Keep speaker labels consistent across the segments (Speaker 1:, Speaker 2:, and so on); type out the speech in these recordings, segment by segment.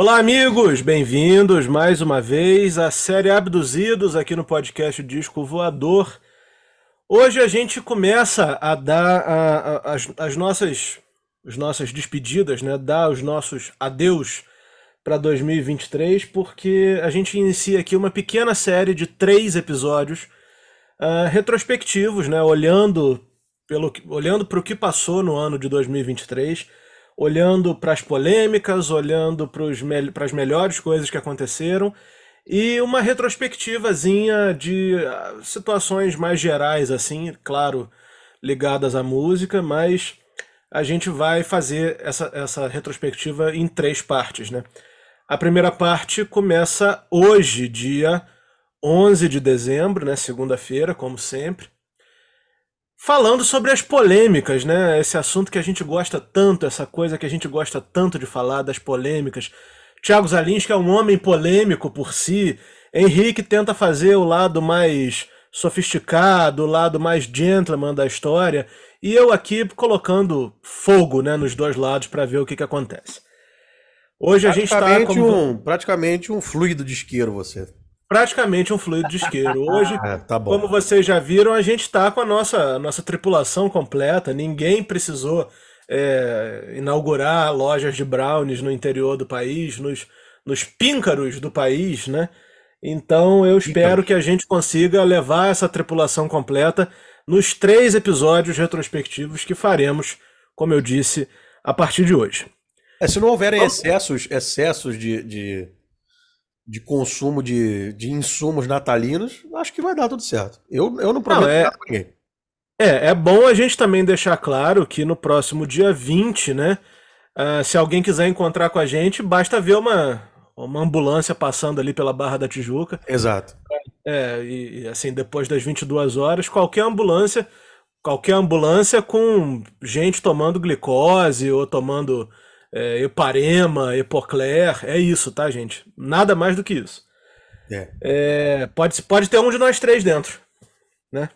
Speaker 1: Olá, amigos! Bem-vindos mais uma vez à série Abduzidos aqui no podcast Disco Voador. Hoje a gente começa a dar a, a, as, as, nossas, as nossas despedidas, né? dar os nossos adeus para 2023, porque a gente inicia aqui uma pequena série de três episódios uh, retrospectivos, né? olhando para o que passou no ano de 2023 olhando para as polêmicas, olhando para as melhores coisas que aconteceram e uma retrospectivazinha de ah, situações mais gerais, assim, claro, ligadas à música, mas a gente vai fazer essa, essa retrospectiva em três partes, né? A primeira parte começa hoje, dia 11 de dezembro, né, segunda-feira, como sempre falando sobre as polêmicas, né? Esse assunto que a gente gosta tanto, essa coisa que a gente gosta tanto de falar, das polêmicas. Tiago Zalins, que é um homem polêmico por si. Henrique tenta fazer o lado mais sofisticado, o lado mais gentleman da história. E eu aqui colocando fogo né, nos dois lados para ver o que, que acontece. Hoje a gente está.
Speaker 2: Como... Um, praticamente um fluido de isqueiro, você
Speaker 1: praticamente um fluido de isqueiro. Hoje, é, tá como vocês já viram, a gente está com a nossa, nossa tripulação completa. Ninguém precisou é, inaugurar lojas de brownies no interior do país, nos, nos píncaros do país, né? Então eu espero que a gente consiga levar essa tripulação completa nos três episódios retrospectivos que faremos, como eu disse, a partir de hoje.
Speaker 2: É, se não houverem excessos, excessos de, de de consumo de, de insumos natalinos, acho que vai dar tudo certo. Eu, eu não prometo não,
Speaker 1: é, nada pra ninguém. É, é bom a gente também deixar claro que no próximo dia 20, né? Uh, se alguém quiser encontrar com a gente, basta ver uma, uma ambulância passando ali pela Barra da Tijuca.
Speaker 2: Exato.
Speaker 1: É, e assim, depois das 22 horas, qualquer ambulância, qualquer ambulância com gente tomando glicose ou tomando é, Eparema, Epocler, é isso, tá, gente? Nada mais do que isso. É. É, pode, pode ter um de nós três dentro, né?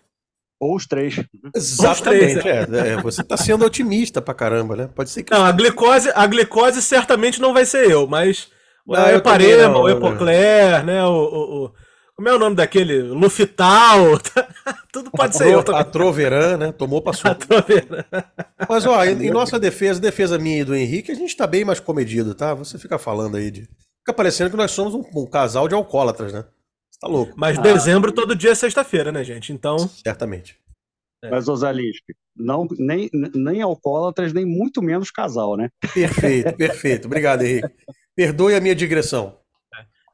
Speaker 3: Ou os três.
Speaker 2: Exatamente. Os três, é. é. você tá sendo otimista pra caramba, né? Pode ser que.
Speaker 1: Não, a glicose, a glicose certamente não vai ser eu, mas. Não, o Eparema, o Epocler, né? O, o, o, como é o nome daquele? Lufital. Tudo pode ser eu
Speaker 2: também. A Troveran, né? Tomou pra sua. Mas, ó, em, em, nossa defesa, defesa minha e do Henrique, a gente tá bem mais comedido, tá? Você fica falando aí de. Fica parecendo que nós somos um, um casal de alcoólatras, né? Você
Speaker 1: tá louco. Mas ah. dezembro todo dia é sexta-feira, né, gente? Então.
Speaker 2: Certamente.
Speaker 3: É. Mas, Osalispe, não, nem, nem alcoólatras, nem muito menos casal, né?
Speaker 2: Perfeito, perfeito. Obrigado, Henrique. Perdoe a minha digressão.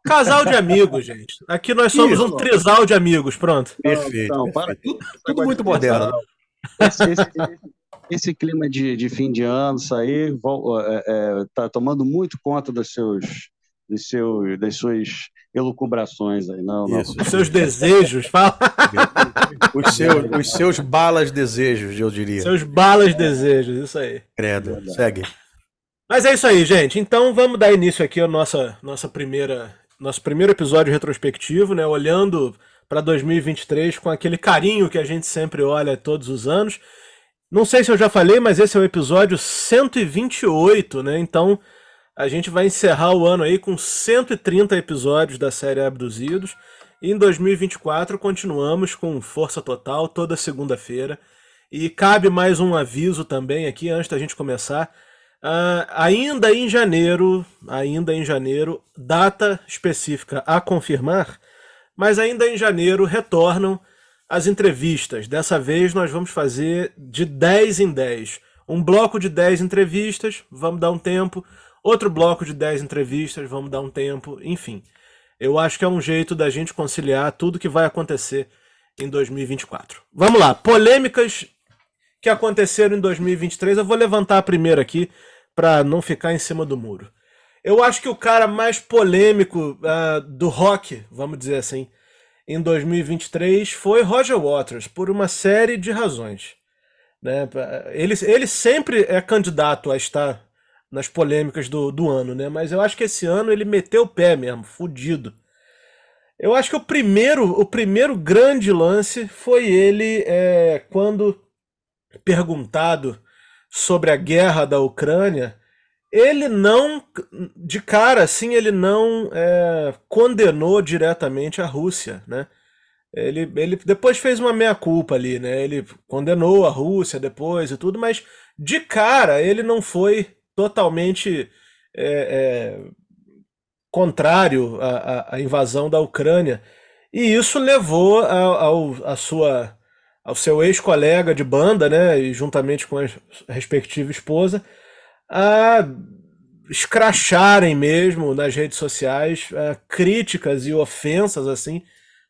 Speaker 1: Casal de amigos, gente. Aqui nós somos Isso. um trisal de amigos, pronto.
Speaker 2: Perfeito. Não, perfeito. Tudo, tudo muito moderno.
Speaker 3: Esse, esse, esse, clima de, de fim de ano, isso aí, é, é, tá tomando muito conta dos seus, dos seus, das suas elucubrações aí, não, não.
Speaker 1: Os seus desejos, fala.
Speaker 2: Os seus, os seus balas desejos, eu diria.
Speaker 1: Seus balas desejos, isso aí.
Speaker 2: Credo, segue.
Speaker 1: Mas é isso aí, gente. Então vamos dar início aqui à nossa, nossa primeira nosso primeiro episódio retrospectivo, né? Olhando para 2023 com aquele carinho que a gente sempre olha todos os anos. Não sei se eu já falei, mas esse é o episódio 128, né? Então a gente vai encerrar o ano aí com 130 episódios da série Abduzidos. E em 2024 continuamos com força total toda segunda-feira. E cabe mais um aviso também aqui antes da gente começar. Uh, ainda em janeiro, ainda em janeiro, data específica a confirmar, mas ainda em janeiro retornam as entrevistas. Dessa vez nós vamos fazer de 10 em 10. Um bloco de 10 entrevistas, vamos dar um tempo. Outro bloco de 10 entrevistas, vamos dar um tempo. Enfim, eu acho que é um jeito da gente conciliar tudo que vai acontecer em 2024. Vamos lá, polêmicas que aconteceram em 2023. Eu vou levantar a primeira aqui para não ficar em cima do muro. Eu acho que o cara mais polêmico uh, do rock, vamos dizer assim, em 2023 foi Roger Waters, por uma série de razões. Né? Ele, ele sempre é candidato a estar nas polêmicas do, do ano, né? mas eu acho que esse ano ele meteu o pé mesmo, fudido. Eu acho que o primeiro, o primeiro grande lance foi ele é, quando perguntado sobre a guerra da Ucrânia, ele não, de cara, assim, ele não é, condenou diretamente a Rússia, né? Ele, ele depois fez uma meia-culpa ali, né? Ele condenou a Rússia depois e tudo, mas de cara ele não foi totalmente é, é, contrário à, à, invasão da Ucrânia. E isso levou a sua, ao seu ex-colega de banda, né? E juntamente com a respectiva esposa, a escracharem mesmo nas redes sociais uh, críticas e ofensas assim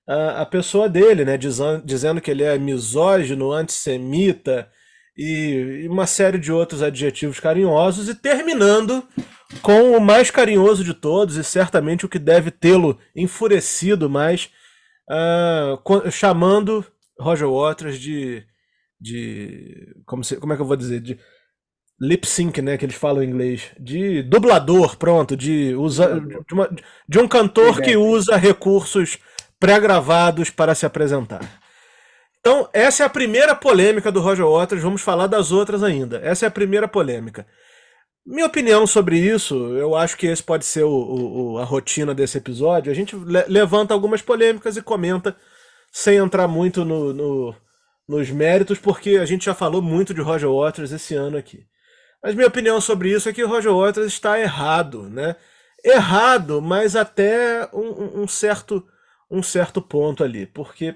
Speaker 1: a, a pessoa dele, né? Dizendo, dizendo que ele é misógino, antissemita e, e uma série de outros adjetivos carinhosos e terminando com o mais carinhoso de todos e certamente o que deve tê-lo enfurecido mais, uh, chamando Roger Waters de, de como, se, como é que eu vou dizer, de lip sync, né, que eles falam em inglês, de dublador, pronto, de usa, de, uma, de um cantor que usa recursos pré-gravados para se apresentar. Então, essa é a primeira polêmica do Roger Waters, vamos falar das outras ainda. Essa é a primeira polêmica. Minha opinião sobre isso, eu acho que esse pode ser o, o, a rotina desse episódio. A gente le levanta algumas polêmicas e comenta sem entrar muito no, no, nos méritos, porque a gente já falou muito de Roger Waters esse ano aqui. Mas minha opinião sobre isso é que o Roger Waters está errado, né? Errado, mas até um, um certo um certo ponto ali, porque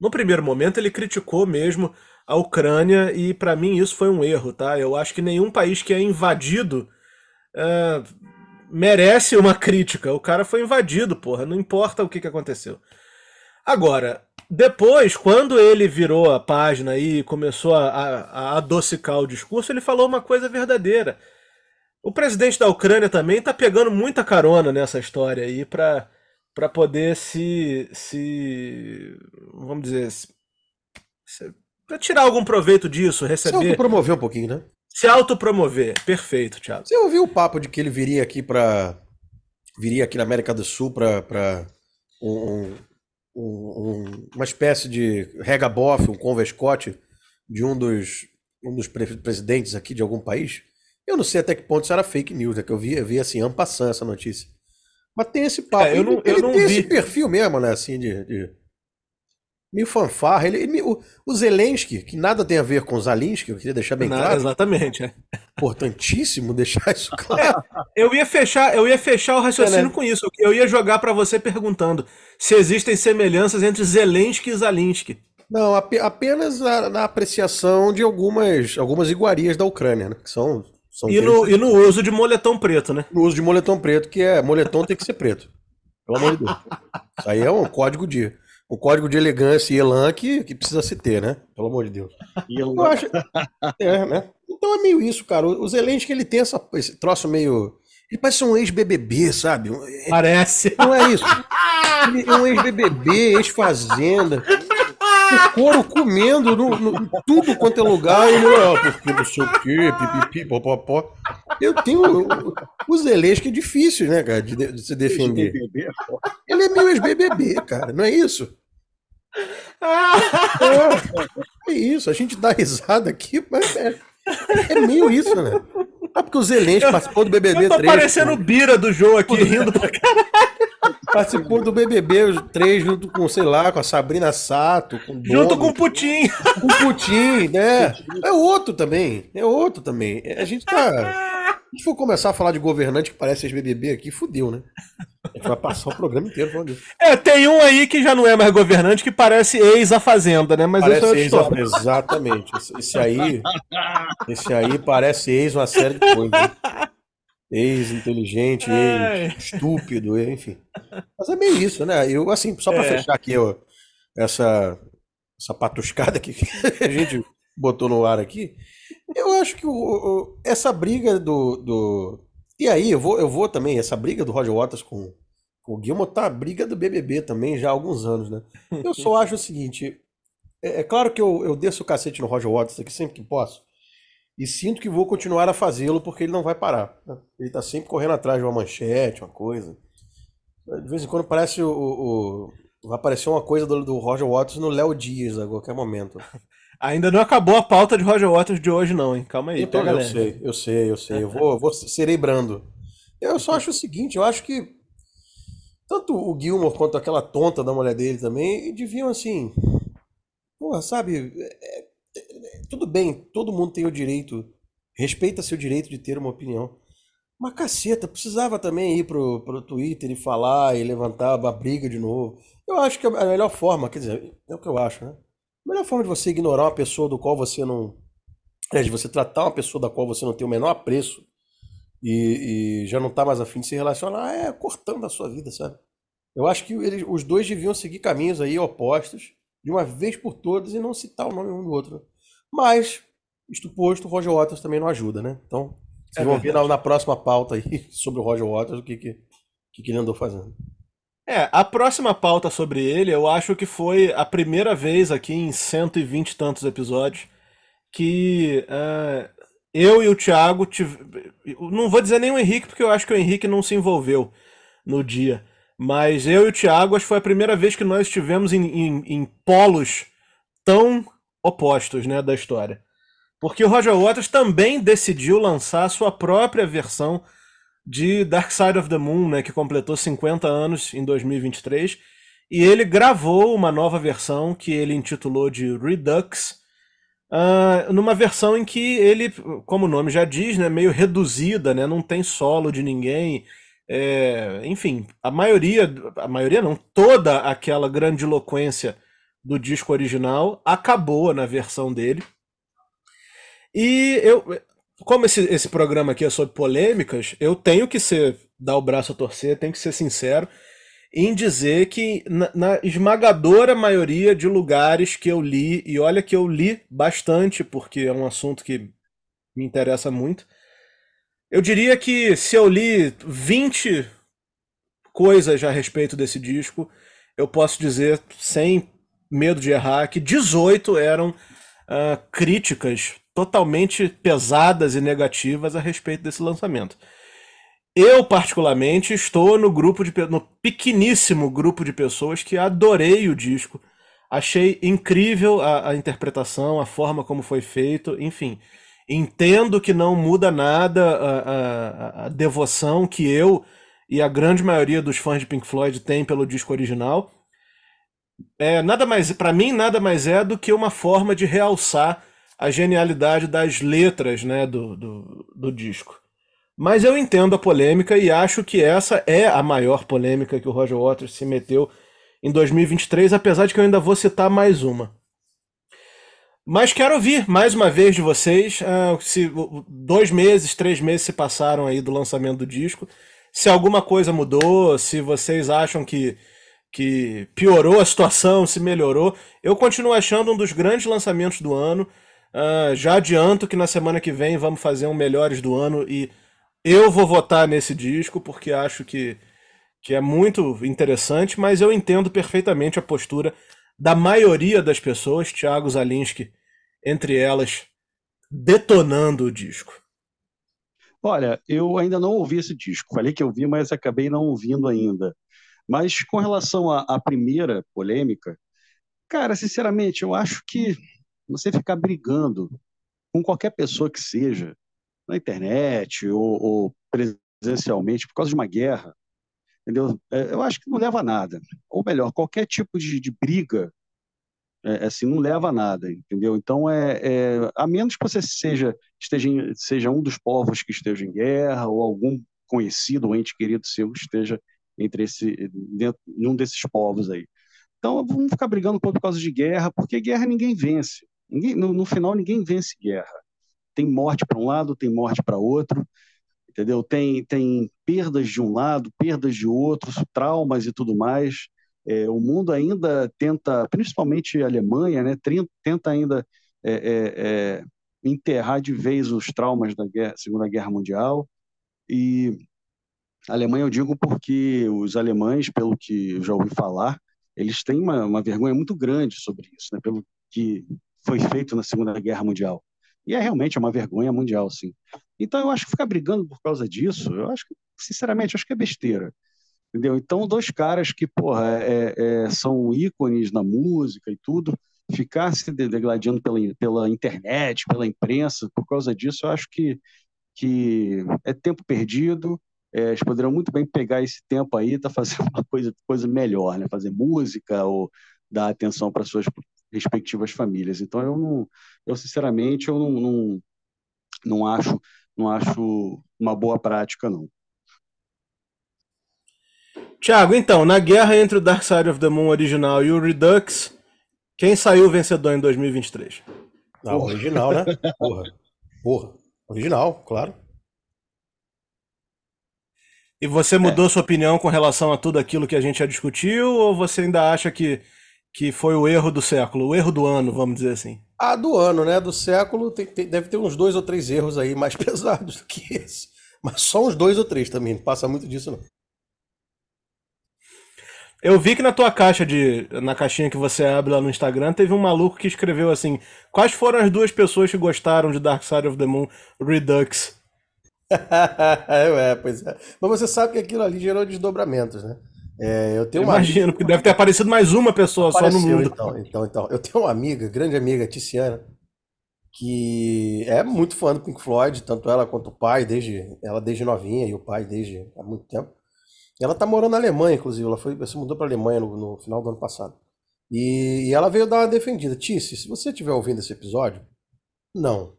Speaker 1: no primeiro momento ele criticou mesmo a Ucrânia e para mim isso foi um erro, tá? Eu acho que nenhum país que é invadido é, merece uma crítica. O cara foi invadido, porra, não importa o que, que aconteceu. Agora, depois, quando ele virou a página e começou a, a, a, adocicar o discurso, ele falou uma coisa verdadeira. O presidente da Ucrânia também está pegando muita carona nessa história aí para para poder se, se vamos dizer, se, se, para tirar algum proveito disso, receber. Se
Speaker 2: autopromover um pouquinho, né?
Speaker 1: Se autopromover, perfeito, Thiago.
Speaker 2: Você ouviu o papo de que ele viria aqui para viria aqui na América do Sul para um, um, uma espécie de regabof, um convescote de um dos, um dos presidentes aqui de algum país? Eu não sei até que ponto isso era fake news, é que eu vi, eu vi assim, ampassando essa notícia. Mas tem esse papo. É, eu não, ele, eu não tem vi. esse perfil mesmo, né? Assim, de. de... Meio fanfarra. Ele, ele, o, o Zelensky, que nada tem a ver com o Zalinski, eu queria deixar bem não, claro.
Speaker 1: Exatamente. É.
Speaker 2: Importantíssimo deixar isso claro.
Speaker 1: É, eu, ia fechar, eu ia fechar o raciocínio é, né? com isso. Eu ia jogar para você perguntando se existem semelhanças entre Zelensky e Zalinski.
Speaker 2: Não, apenas na, na, apreciação de algumas, algumas iguarias da Ucrânia, né? Que são
Speaker 1: e no, e no uso de moletom preto, né?
Speaker 2: No uso de moletom preto, que é. Moletom tem que ser preto. Pelo amor de Deus. Isso aí é um código de. Um código de elegância e elan que, que precisa se ter, né? Pelo amor de Deus. Eu acho. É, né? Então é meio isso, cara. O Zelensky, ele tem essa, esse troço meio. Ele parece um ex-BBB, sabe?
Speaker 1: Parece.
Speaker 2: Não é isso. Ele é um ex-BBB, ex-fazenda o couro comendo no, no, tudo quanto é lugar, e não é porque não sei o quê, pipipi, popopó. Eu tenho. Os Zelensky é difícil, né, cara, de, de se defender. Ele é meio ex-BBB, cara, não é isso? É, isso, a gente dá risada aqui, mas é, é meio isso, né? Ah, porque o Zelensky participou do BBB 3. Eu tô
Speaker 1: parecendo o Bira do jogo aqui, rindo pra caralho.
Speaker 2: Participou do BBB 3 junto com, sei lá, com a Sabrina Sato. Com
Speaker 1: junto com o Putin.
Speaker 2: Com o Putin, né? É outro também. É outro também. A gente tá. Gente for começar a falar de governante que parece ex-BBB aqui, fudeu, né? A gente vai passar o programa inteiro falando disso.
Speaker 1: É, tem um aí que já não é mais governante que parece ex a Fazenda, né? Mas
Speaker 2: parece ex a... Exatamente. Esse aí, esse aí parece ex uma série de coisas. Ex-inteligente, ex-estúpido, enfim. Mas é meio isso, né? Eu, assim, só para é. fechar aqui ó, essa, essa patuscada que a gente botou no ar aqui, eu acho que o, o, essa briga do, do. E aí, eu vou, eu vou também, essa briga do Roger Waters com, com o Gilmore tá a briga do BBB também já há alguns anos, né? Eu só acho o seguinte: é, é claro que eu, eu desço o cacete no Roger Waters aqui sempre que posso. E sinto que vou continuar a fazê-lo porque ele não vai parar. Né? Ele está sempre correndo atrás de uma manchete, uma coisa. De vez em quando parece o, o vai aparecer uma coisa do, do, Roger Waters no Léo Dias a qualquer momento.
Speaker 1: Ainda não acabou a pauta de Roger Waters de hoje, não, hein? Calma aí,
Speaker 2: então, Eu
Speaker 1: leve.
Speaker 2: sei, eu sei, eu sei. Eu vou, vou serei brando. Eu só acho o seguinte, eu acho que tanto o Gilmore quanto aquela tonta da mulher dele também deviam assim. Porra, sabe? É, é, tudo bem, todo mundo tem o direito, respeita seu direito de ter uma opinião. Mas caceta, precisava também ir pro, pro Twitter e falar e levantar a briga de novo. Eu acho que a melhor forma, quer dizer, é o que eu acho, né? A melhor forma de você ignorar uma pessoa do qual você não. É, de você tratar uma pessoa da qual você não tem o menor apreço e, e já não tá mais afim de se relacionar é cortando a sua vida, sabe? Eu acho que eles, os dois deviam seguir caminhos aí opostos de uma vez por todas e não citar o nome um do outro. Mas, isto posto, o Roger Waters também não ajuda, né? Então, vocês é vão ver na, na, próxima pauta aí sobre o Roger Waters o que, que, que ele andou fazendo.
Speaker 1: É, a próxima pauta sobre ele, eu acho que foi a primeira vez aqui em 120 e tantos episódios que uh, eu e o Thiago tive... não vou dizer nem o Henrique porque eu acho que o Henrique não se envolveu no dia, mas eu e o Thiago acho que foi a primeira vez que nós estivemos em, em, em polos tão opostos, né, da história. Porque o Roger Waters também decidiu lançar a sua própria versão de Dark Side of the Moon, né, que completou 50 anos em 2023, e ele gravou uma nova versão que ele intitulou de Redux, uh, numa versão em que ele, como o nome já diz, né, meio reduzida, né, não tem solo de ninguém, é, enfim, a maioria, a maioria não, toda aquela grandiloquência do disco original acabou na versão dele. E eu, como esse, esse programa aqui é sobre polêmicas, eu tenho que ser dar o braço a torcer, tenho que ser sincero em dizer que na, na, esmagadora maioria de lugares que eu li, e olha que eu li bastante, porque é um assunto que me interessa muito, eu diria que se eu li 20 coisas a respeito desse disco, eu posso dizer, sem medo de errar, que 18 eram uh, críticas totalmente pesadas e negativas a respeito desse lançamento. Eu, particularmente, estou no grupo de no pequeníssimo grupo de pessoas que adorei o disco. Achei incrível a, a interpretação, a forma como foi feito, enfim. Entendo que não muda nada a, a, a, devoção que eu e a grande maioria dos fãs de Pink Floyd tem pelo disco original. É, nada mais, para mim, nada mais é do que uma forma de realçar a genialidade das letras né, do, do, do disco. Mas eu entendo a polêmica e acho que essa é a maior polêmica que o Roger Waters se meteu em 2023, apesar de que eu ainda vou citar mais uma. Mas quero ouvir mais uma vez de vocês, uh, se dois meses, três meses se passaram aí do lançamento do disco, se alguma coisa mudou, se vocês acham que, que piorou a situação, se melhorou. Eu continuo achando um dos grandes lançamentos do ano. Uh, já adianto que na semana que vem vamos fazer um Melhores do Ano e eu vou votar nesse disco porque acho que, que é muito interessante, mas eu entendo perfeitamente a postura da maioria das pessoas, Thiago Zalinski entre elas, detonando o disco.
Speaker 3: Olha, eu ainda não ouvi esse disco. Falei que eu vi, mas acabei não ouvindo ainda. Mas com relação à, à primeira polêmica, cara, sinceramente, eu acho que você ficar brigando com qualquer pessoa que seja, na internet ou, ou presencialmente, por causa de uma guerra, entendeu? É, eu acho que não leva a nada. Ou melhor, qualquer tipo de, de briga, é, assim, não leva a nada, entendeu? Então, é, é, a menos que você seja, esteja, seja um dos povos que esteja em guerra, ou algum conhecido ou ente querido seu esteja entre esse, dentro, em um desses povos aí. Então, vamos ficar brigando por causa de guerra, porque guerra ninguém vence. Ninguém, no, no final, ninguém vence guerra. Tem morte para um lado, tem morte para outro, entendeu? Tem, tem perdas de um lado, perdas de outro, traumas e tudo mais. É, o mundo ainda tenta, principalmente a Alemanha, né, tenta ainda é, é, é, enterrar de vez os traumas da guerra, Segunda Guerra Mundial. E a Alemanha eu digo porque os alemães, pelo que eu já ouvi falar, eles têm uma, uma vergonha muito grande sobre isso, né, pelo que foi feito na Segunda Guerra Mundial. E é realmente uma vergonha mundial, sim. Então eu acho que ficar brigando por causa disso, eu acho que, sinceramente, acho que é besteira. Entendeu? Então, dois caras que, porra, é, é, são ícones na música e tudo, ficar se degladiando pela, pela internet, pela imprensa, por causa disso, eu acho que, que é tempo perdido. É, eles poderiam muito bem pegar esse tempo aí e tá fazendo uma coisa, coisa melhor, né? Fazer música ou dar atenção para suas respectivas famílias. Então eu não, eu sinceramente eu não, não, não acho, não acho uma boa prática não.
Speaker 1: Tiago, então, na guerra entre o Dark Side of the Moon original e o Redux, quem saiu vencedor em 2023?
Speaker 2: Não, Porra. original, né? Porra. Porra. Original, claro.
Speaker 1: E você mudou é. sua opinião com relação a tudo aquilo que a gente já discutiu, ou você ainda acha que, que foi o erro do século, o erro do ano, vamos dizer assim?
Speaker 2: Ah, do ano, né? Do século tem, tem, deve ter uns dois ou três erros aí mais pesados do que esse. Mas só uns dois ou três também, não passa muito disso não.
Speaker 1: Eu vi que na tua caixa de. Na caixinha que você abre lá no Instagram, teve um maluco que escreveu assim: Quais foram as duas pessoas que gostaram de Dark Side of the Moon Redux?
Speaker 2: é, pois é. Mas você sabe que aquilo ali gerou desdobramentos, né?
Speaker 1: É, eu tenho uma Imagino, amiga... porque deve ter aparecido mais uma pessoa Apareceu, só no mundo.
Speaker 2: Então, então, então. Eu tenho uma amiga, grande amiga, Tiziana, que é muito fã do Pink Floyd, tanto ela quanto o pai, desde ela desde novinha e o pai desde há muito tempo. Ela tá morando na Alemanha, inclusive. Ela foi, se mudou para Alemanha no, no, final do ano passado. E, e, ela veio dar uma defendida. Tice, se você estiver ouvindo esse episódio, não.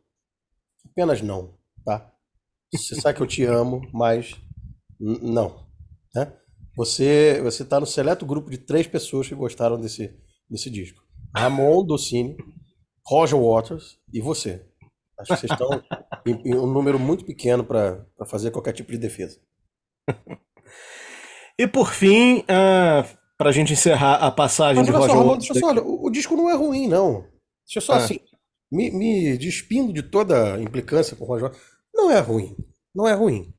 Speaker 2: Apenas não, tá? Você sabe que eu te amo, mas não. Você, você tá no seleto grupo de três pessoas que gostaram desse, desse disco. Ramon Docini, Roger Waters e você. Acho que vocês estão em, em um número muito pequeno para fazer qualquer tipo de defesa.
Speaker 1: E por fim, uh, pra gente encerrar a passagem Mas, de Roger
Speaker 2: só, Deixa só, olha, o, o, disco não é ruim, não. Deixa eu só ah. assim, me, me despindo de toda a implicância com o Roger Não é ruim. Não é ruim.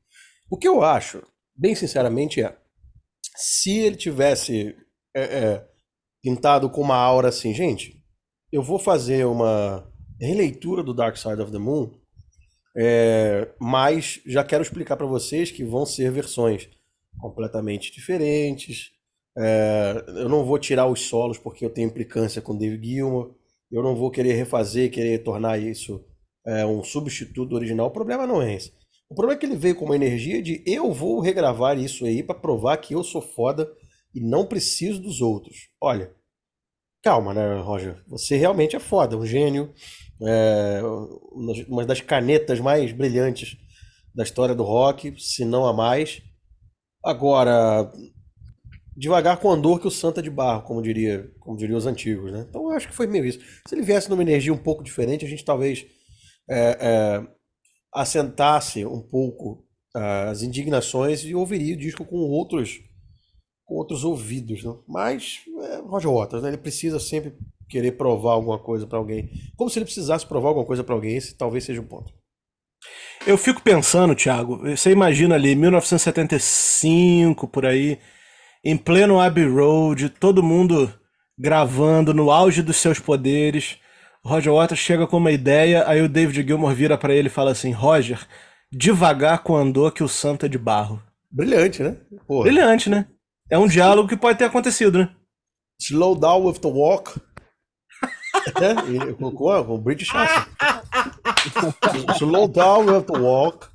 Speaker 2: O que eu acho, bem sinceramente, é se ele tivesse é, é, pintado com uma aura assim, gente, eu vou fazer uma releitura do Dark Side of the Moon, é, mas já quero explicar para vocês que vão ser versões completamente diferentes. É, eu não vou tirar os solos porque eu tenho implicância com David Gilmour. Eu não vou querer refazer, querer tornar isso é, um substituto original. O problema não é esse. O problema é que ele veio com uma energia de eu vou regravar isso aí para provar que eu sou foda e não preciso dos outros. Olha, calma, né, Roger? Você realmente é foda, um gênio, é, uma das canetas mais brilhantes da história do rock, se não a mais. Agora, devagar com andor que o santa de barro, como diria, como diriam os antigos, né? Então eu acho que foi meio isso. Se ele viesse numa energia um pouco diferente, a gente talvez é, é, assentasse um pouco uh, as indignações e ouviria o disco com outros com outros ouvidos, né? Mas é, Roger Waters, né? Ele precisa sempre querer provar alguma coisa para alguém, como se ele precisasse provar alguma coisa para alguém. Esse talvez seja o ponto.
Speaker 1: Eu fico pensando, Thiago, você imagina ali, 1975, por aí, em pleno Abbey Road, todo mundo gravando no auge dos seus poderes. Roger Waters chega com uma ideia, aí o David Gilmour vira para ele e fala assim: Roger, devagar com andor que o santo é de barro.
Speaker 2: Brilhante, né?
Speaker 1: Porra. Brilhante, né? É um diálogo que pode ter acontecido, né?
Speaker 2: Slow down with the walk. é, com, com, com o British. Slow down with the walk.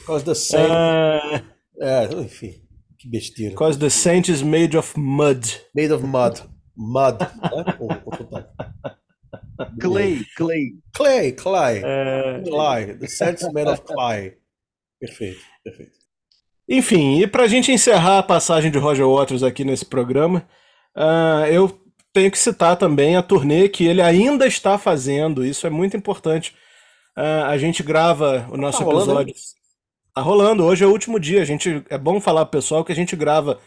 Speaker 2: Because the saint. Uh... É, enfim, que besteira.
Speaker 1: Because the saint is made of mud.
Speaker 2: Made of mud. Mud. né?
Speaker 3: clay, clay.
Speaker 2: Clay, clay. Uh... Clay. The saint is made of clay. Perfeito, perfeito.
Speaker 1: Enfim, e pra gente encerrar a passagem de Roger Waters aqui nesse programa, uh, eu tenho que citar também a turnê que ele ainda está fazendo. Isso é muito importante Uh, a gente grava o nosso tá episódio. Rolando, tá rolando, hoje é o último dia. A gente, é bom falar pro pessoal que a gente grava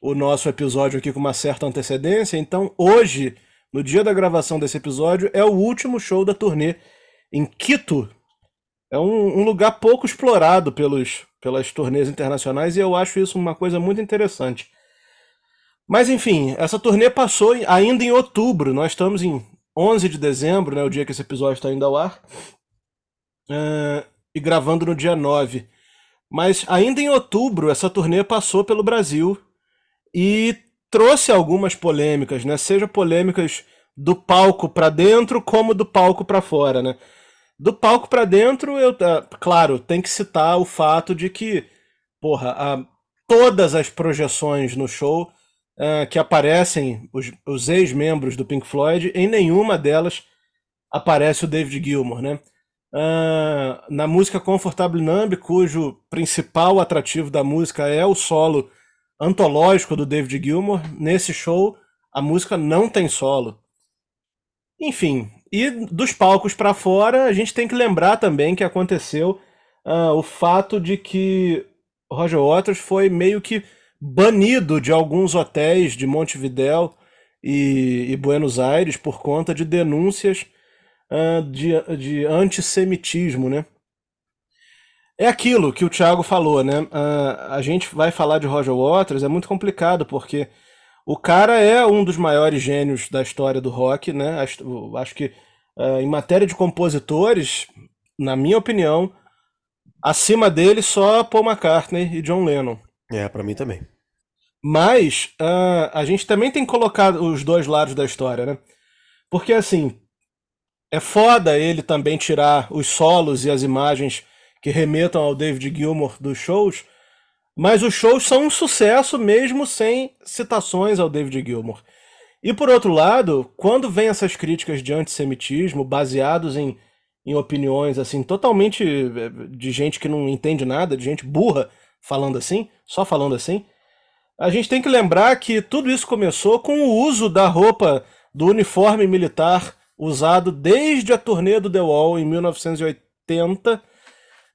Speaker 1: o nosso episódio aqui com uma certa antecedência. Então, hoje, no dia da gravação desse episódio, é o último show da turnê em Quito. É um, um lugar pouco explorado pelos, pelas turnês internacionais e eu acho isso uma coisa muito interessante. Mas enfim, essa turnê passou ainda em outubro. Nós estamos em 11 de dezembro, né, o dia que esse episódio está indo ao ar uh, e gravando no dia 9. Mas ainda em outubro, essa turnê passou pelo Brasil e trouxe algumas polêmicas, né? Seja polêmicas do palco para dentro como do palco para fora, né? Do palco para dentro, eu, claro, tem que citar o fato de que, porra, todas as projeções no show uh, que aparecem os, os ex-membros do Pink Floyd, em nenhuma delas aparece o David Gilmour, né? Uh, na música Comfortable Numb, cujo principal atrativo da música é o solo antológico do David Gilmour, nesse show a música não tem solo. Enfim, e dos palcos para fora, a gente tem que lembrar também que aconteceu uh, o fato de que Roger Waters foi meio que banido de alguns hotéis de Montevidéu e, e Buenos Aires por conta de denúncias uh, de, de antissemitismo, né? É aquilo que o Thiago falou, né? Uh, a gente vai falar de Roger Waters, é muito complicado, porque o cara é um dos maiores gênios da história do rock, né? Acho, acho que uh, em matéria de compositores, na minha opinião, acima dele só Paul McCartney e John Lennon.
Speaker 2: É, para mim também.
Speaker 1: Mas uh, a gente também tem que colocar os dois lados da história, né? Porque assim, é foda ele também tirar os solos e as imagens que remetam ao David Gilmour dos shows, mas os shows são um sucesso mesmo sem citações ao David Gilmour. E por outro lado, quando vem essas críticas de antissemitismo baseados em, em opiniões assim totalmente eh, de gente que não entende nada, de gente burra falando assim, só falando assim, a gente tem que lembrar que tudo isso começou com o uso da roupa do uniforme militar usado desde a turnê do The Wall em 1980,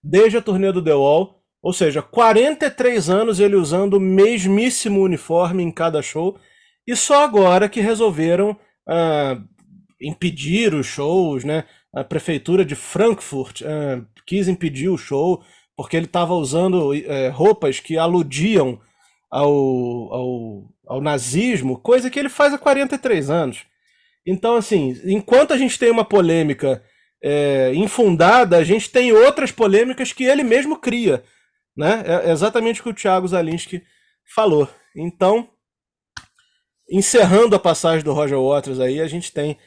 Speaker 1: desde a turnê do The Wall ou seja, 43 anos ele usando o mesmíssimo uniforme em cada show, e só agora que resolveram uh, impedir os shows, né? A prefeitura de Frankfurt uh, quis impedir o show porque ele estava usando uh, roupas que aludiam ao, ao, ao nazismo, coisa que ele faz há 43 anos. Então, assim, enquanto a gente tem uma polêmica é, infundada, a gente tem outras polêmicas que ele mesmo cria. Né? É exatamente o que o Thiago Zalinski falou. Então, encerrando a passagem do Roger Waters aí, a gente tem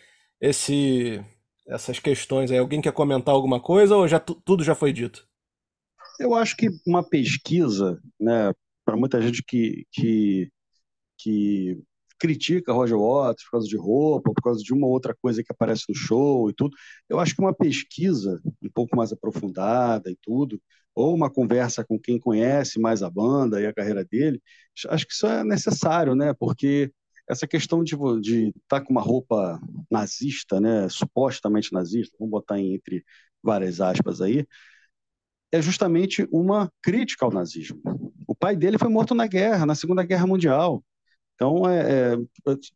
Speaker 1: esse essas questões aí. Alguém quer comentar alguma coisa ou já tudo já foi dito?
Speaker 3: Eu acho que uma pesquisa, né, para muita gente que, que, que critica Roger Waters por causa de roupa, por causa de uma outra coisa que aparece no show e tudo, eu acho que uma pesquisa um pouco mais aprofundada e tudo, ou uma conversa com quem conhece mais a banda e a carreira dele, acho que isso é necessário, né? Porque essa questão de estar tá com uma roupa nazista, né, supostamente nazista, vamos botar entre várias aspas aí, é justamente uma crítica ao nazismo. O pai dele foi morto na guerra, na Segunda Guerra Mundial. Então, é, é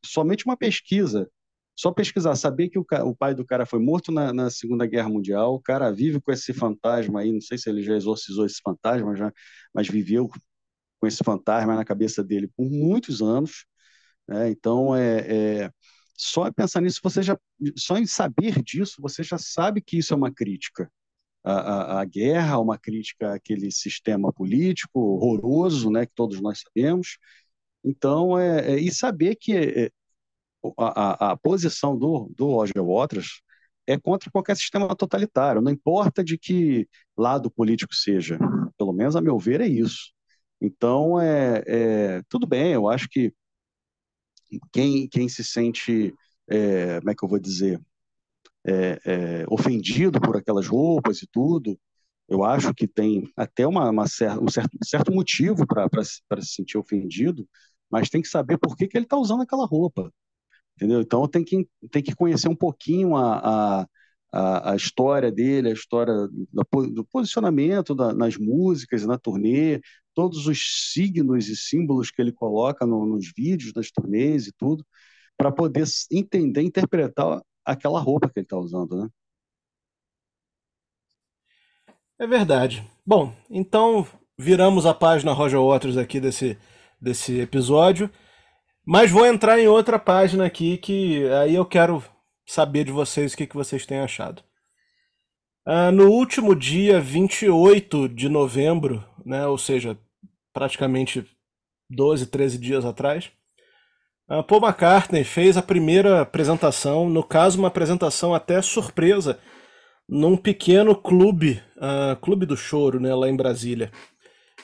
Speaker 3: somente uma pesquisa só pesquisar, saber que o, o pai do cara foi morto na, na, Segunda Guerra Mundial, o cara vive com esse fantasma aí, não sei se ele já exorcizou esse fantasma, já, mas viveu com esse fantasma na cabeça dele por muitos anos. Né? Então, é, é, só pensar nisso, você já, só em saber disso, você já sabe que isso é uma crítica. A guerra, uma crítica àquele sistema político horroroso, né, que todos nós sabemos. Então, é, é e saber que é, a, a, posição do, do Roger Waters é contra qualquer sistema totalitário, não importa de que lado político seja. Pelo menos, a meu ver, é isso. Então, é, é tudo bem, eu acho que quem, quem se sente, é, como é que eu vou dizer, é, é, ofendido por aquelas roupas e tudo, eu acho que tem até uma, uma cer um certo, certo motivo para se sentir ofendido, mas tem que saber por que, que ele está usando aquela roupa entendeu? Então tem que, tem que conhecer um pouquinho a, a, a história dele, a história do, do posicionamento da, nas músicas, na turnê, todos os signos e símbolos que ele coloca no, nos vídeos das turnês e tudo, para poder entender, interpretar aquela roupa que ele está usando, né?
Speaker 1: É verdade. Bom, então viramos a página Roger Waters aqui desse, desse episódio. Mas vou entrar em outra página aqui que aí eu quero saber de vocês o que, que vocês têm achado. Uh, no último dia 28 de novembro, né, ou seja, praticamente 12, 13 dias atrás, A Paul McCartney fez a primeira apresentação, no caso, uma apresentação até surpresa, num pequeno clube, uh, Clube do Choro, né, lá em Brasília.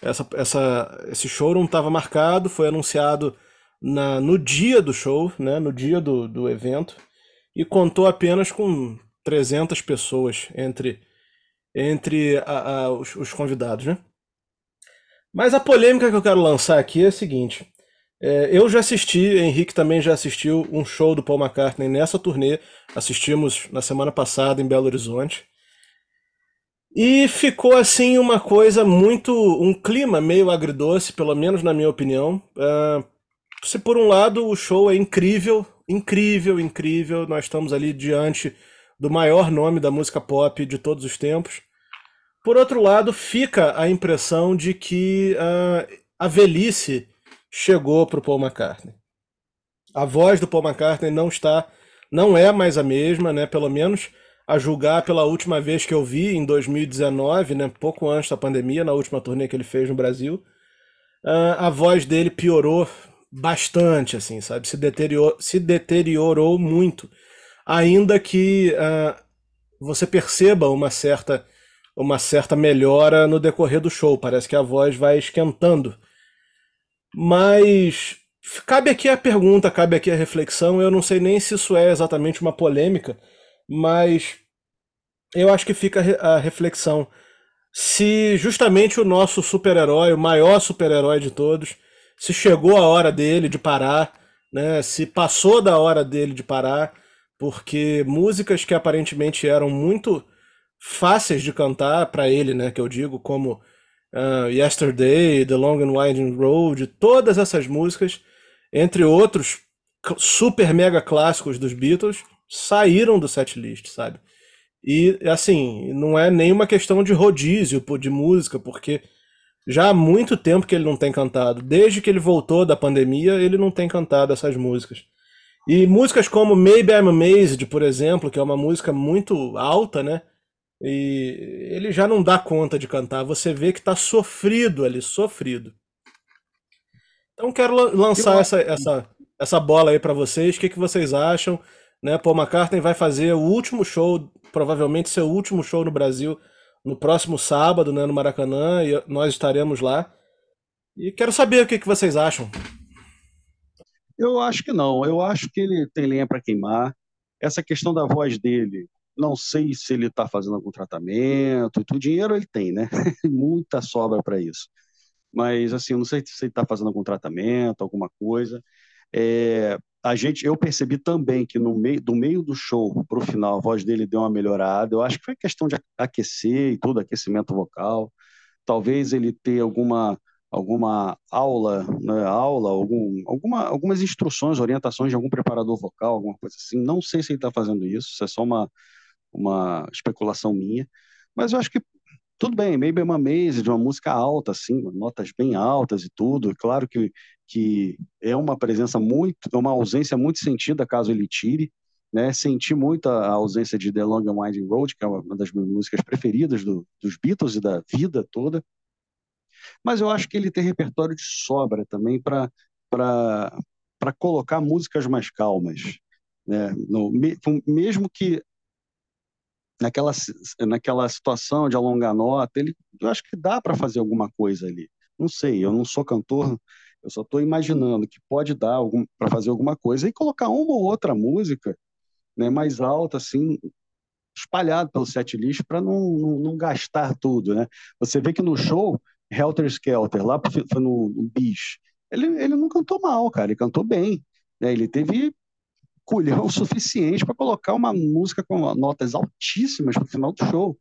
Speaker 1: Essa, essa, esse show não estava marcado, foi anunciado na, no dia do show, né, no dia do, do evento, e contou apenas com 300 pessoas entre, entre a, a, os, os, convidados. Né? Mas a polêmica que eu quero lançar aqui é a seguinte. É, eu já assisti, Henrique também já assistiu um show do Paul McCartney nessa turnê. Assistimos na semana passada em Belo Horizonte. E ficou assim uma coisa muito. um clima meio agridoce, pelo menos na minha opinião. Uh, se por um lado o show é incrível, incrível, incrível, nós estamos ali diante do maior nome da música pop de todos os tempos. Por outro lado, fica a impressão de que uh, a velhice chegou para o Paul McCartney. A voz do Paul McCartney não está, não é mais a mesma, né? Pelo menos a julgar pela última vez que eu vi, em 2019, né? Pouco antes da pandemia, na última turnê que ele fez no Brasil. Uh, a voz dele piorou bastante, assim, sabe? Se deteriorou, se deteriorou muito. Ainda que uh, você perceba uma certa, uma certa melhora no decorrer do show. Parece que a voz vai esquentando. Mas cabe aqui a pergunta, cabe aqui a reflexão. Eu não sei nem se isso é exatamente uma polêmica, mas eu acho que fica a reflexão. Se justamente o nosso super-herói, o maior super-herói de todos, se chegou a hora dele de parar, né? Se passou da hora dele de parar, porque músicas que aparentemente eram muito fáceis de cantar para ele, né? Que eu digo como uh, Yesterday, The Long and Winding Road, todas essas músicas, entre outros super mega clássicos dos Beatles, saíram do setlist, sabe? E assim, não é nenhuma questão de rodízio de música, porque já há muito tempo que ele não tem cantado. Desde que ele voltou da pandemia, ele não tem cantado essas músicas. E músicas como Maybe I'm Amazed, por exemplo, que é uma música muito alta, né? E ele já não dá conta de cantar. Você vê que tá sofrido ali, sofrido. Então quero lançar essa, essa, essa bola aí para vocês. O que, que vocês acham? Né? Paul McCartney vai fazer o último show, provavelmente seu último show no Brasil, no próximo sábado, né, no Maracanã, e nós estaremos lá. E quero saber o que, que vocês acham.
Speaker 3: Eu acho que não. Eu acho que ele tem lenha para queimar. Essa questão da voz dele, não sei se ele está fazendo algum tratamento. O dinheiro ele tem, né? Muita sobra para isso. Mas, assim, não sei se ele está fazendo algum tratamento, alguma coisa. É, a gente, eu percebi também que no meio do meio do show para o final a voz dele deu uma melhorada. Eu acho que foi questão de aquecer e tudo, aquecimento vocal. Talvez ele ter alguma alguma aula, né, aula, algum, alguma, algumas instruções, orientações de algum preparador vocal, alguma coisa assim. Não sei se ele está fazendo isso. Isso é só uma uma especulação minha. Mas eu acho que tudo bem, Maybe I'm Amazed, de uma música alta, assim, notas bem altas e tudo. Claro que, que é uma presença muito, é uma ausência muito sentida caso ele tire. Né? Senti muito a ausência de The Long and Winding Road, que é uma das minhas músicas preferidas do, dos Beatles e da vida toda. Mas eu acho que ele tem repertório de sobra também para colocar músicas mais calmas. Né? No, mesmo que naquela, naquela situação de alongar nota, ele, eu acho que dá para fazer alguma coisa ali. Não sei, eu não sou cantor, eu só estou imaginando que pode dar para fazer alguma coisa e colocar uma ou outra música né, mais alta, assim, espalhado pelo set list para não, não, não, gastar tudo. Né? Você vê que no show, Helter Skelter, lá no, no Bish, ele, ele não cantou mal, cara, ele cantou bem. Né? Ele teve culhão suficiente para colocar uma música com notas altíssimas no final do show.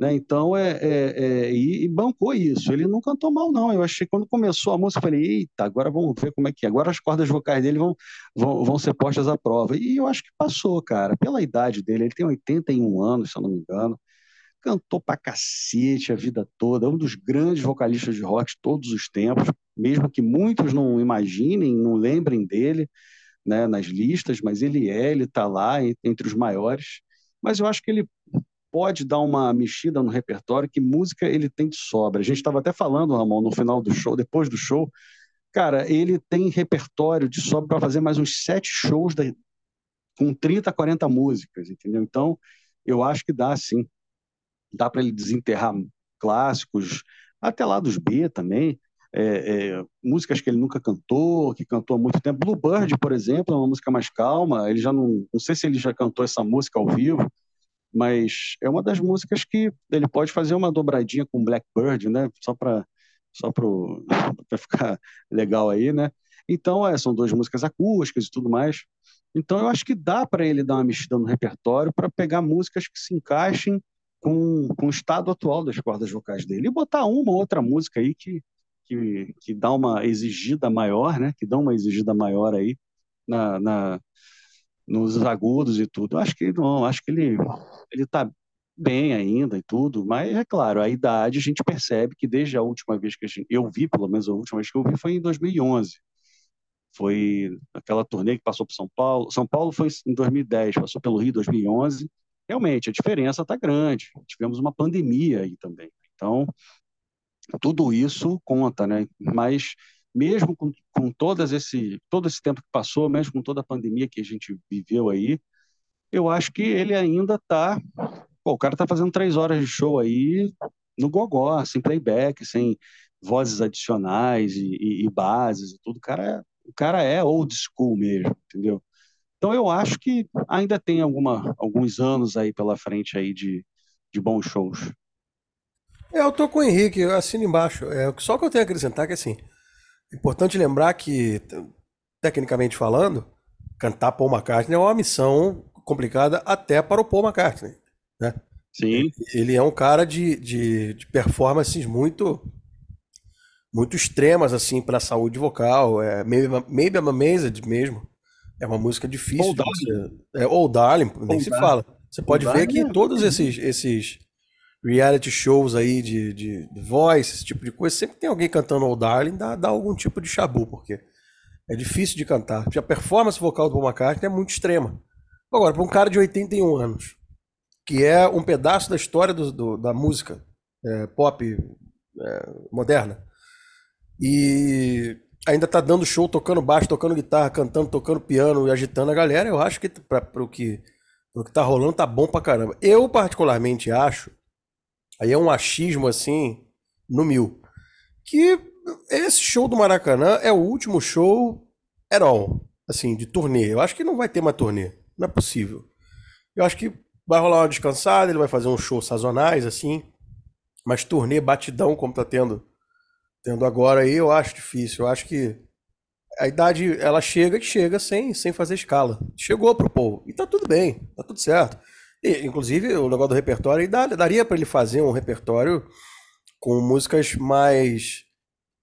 Speaker 3: Né? Então, é, é, é e, e, bancou isso. Ele não cantou mal, não. Eu achei quando começou a música, eu falei, eita, agora vamos ver como é que é. Agora as cordas vocais dele vão, vão, vão ser postas à prova. E eu acho que passou, cara. Pela idade dele, ele tem 81 anos, se eu não me engano. Cantou pra cacete a vida toda. É um dos grandes vocalistas de rock de todos os tempos, mesmo que muitos não imaginem, não lembrem dele né, nas listas, mas ele é, ele está lá entre os maiores. Mas eu acho que ele pode dar uma mexida no repertório, que música ele tem de sobra. A gente estava até falando, Ramon, no final do show, depois do show, cara, ele tem repertório de sobra para fazer mais uns sete shows da, com 30, 40 músicas, entendeu? Então, eu acho que dá sim. Dá para ele desenterrar clássicos, até lá dos B também, é, é, músicas que ele nunca cantou, que cantou há muito tempo. Bluebird, por exemplo, é uma música mais calma. Ele já não, não sei se ele já cantou essa música ao vivo, mas é uma das músicas que ele pode fazer uma dobradinha com Blackbird, né? Só para só para ficar legal aí, né? Então, é, são duas músicas acústicas e tudo mais. Então, eu acho que dá para ele dar uma mexida no repertório para pegar músicas que se encaixem com, com o estado atual das cordas vocais dele e botar uma ou outra música aí que, que, que dá uma exigida maior, né? Que dá uma exigida maior aí na, na nos agudos e tudo. Acho que não, acho que ele ele está bem ainda e tudo, mas é claro, a idade a gente percebe que desde a última vez que gente, eu vi, pelo menos a última vez que eu vi foi em 2011. Foi aquela turnê que passou por São Paulo. São Paulo foi em 2010, passou pelo Rio em 2011. Realmente, a diferença está grande. Tivemos uma pandemia aí também. Então, tudo isso conta, né? Mas mesmo com, com todas esse, todo esse tempo que passou, mesmo com toda a pandemia que a gente viveu aí, eu acho que ele ainda está. O cara está fazendo três horas de show aí no gogó, sem playback, sem vozes adicionais e, e, e bases e tudo. O cara, é, o cara é old school mesmo, entendeu? Então eu acho que ainda tem alguma, alguns anos aí pela frente aí de, de bons shows.
Speaker 2: É, eu tô com o Henrique, assino embaixo. É, só que eu tenho a acrescentar é que assim, importante lembrar que, tecnicamente falando, cantar Paul McCartney é uma missão complicada até para o Paul McCartney. Né?
Speaker 3: Sim.
Speaker 2: Ele é um cara de, de, de performances muito muito extremas assim para a saúde vocal. É, maybe, maybe I'm Amazed mesmo. É uma música difícil. Old Darling. É, Darling, nem Old se Darling. fala. Você pode Old ver que é todos esses, esses reality shows aí de, de, de, voice, esse tipo de coisa, sempre tem alguém cantando Old Darling, dá, dá algum tipo de chabu, porque é difícil de cantar. A performance vocal do Paul McCartney é muito extrema. Agora, para um cara de 81 anos, que é um pedaço da história do, do da música é, pop é, moderna, e ainda tá dando show, tocando baixo, tocando guitarra, cantando, tocando piano e agitando a galera, eu acho que para o que, pro que tá rolando tá bom pra caramba. Eu, particularmente, acho Aí é um achismo assim, no mil. Que esse show do Maracanã é o último show at all, assim, de turnê. Eu acho que não vai ter mais turnê. Não é possível. Eu acho que vai rolar uma descansada, ele vai fazer uns shows sazonais, assim. Mas turnê batidão, como tá tendo, tendo agora aí, eu acho difícil. Eu acho que a idade, ela chega e chega sem, sem fazer escala. Chegou pro povo. E tá tudo bem, tá tudo certo. E, inclusive, o negócio do repertório, daria para ele fazer um repertório com músicas mais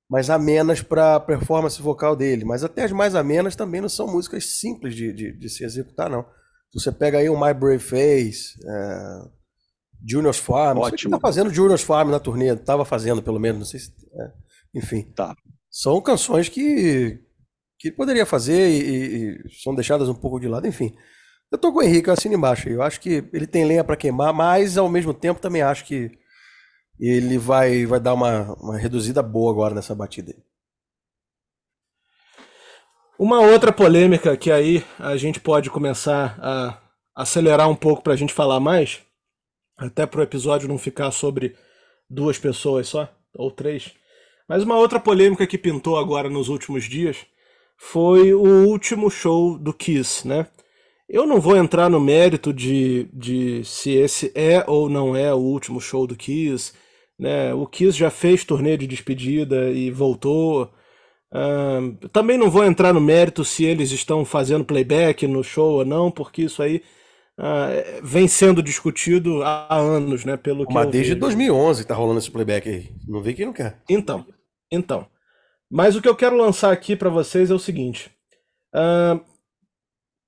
Speaker 2: mais amenas para a performance vocal dele. Mas até as mais amenas também não são músicas simples de, de, de se executar, não. Você pega aí o My Brave Face, é, Junior's Farm. Ótimo. Você tá fazendo Junior's Farm na turnê, tava fazendo pelo menos, não sei se. É, enfim.
Speaker 3: Tá.
Speaker 2: São canções que, que poderia fazer e, e, são deixadas um pouco de lado, enfim. Eu tô com o Henrique, eu assino embaixo. Eu acho que ele tem lenha para queimar, mas ao mesmo tempo também acho que ele vai, vai dar uma, uma reduzida boa agora nessa batida.
Speaker 1: Uma outra polêmica que aí a gente pode começar a acelerar um pouco para a gente falar mais, até para o episódio não ficar sobre duas pessoas só, ou três. Mas uma outra polêmica que pintou agora nos últimos dias foi o último show do Kiss, né? Eu não vou entrar no mérito de, de se esse é ou não é o último show do Kiss. Né? O Kiss já fez turnê de despedida e voltou. Uh, também não vou entrar no mérito se eles estão fazendo playback no show ou não, porque isso aí uh, vem sendo discutido há anos, né? Pelo
Speaker 2: que Mas desde vejo. 2011 tá rolando esse playback aí. Não vê quem não quer.
Speaker 1: Então, então. Mas o que eu quero lançar aqui para vocês é o seguinte. Uh,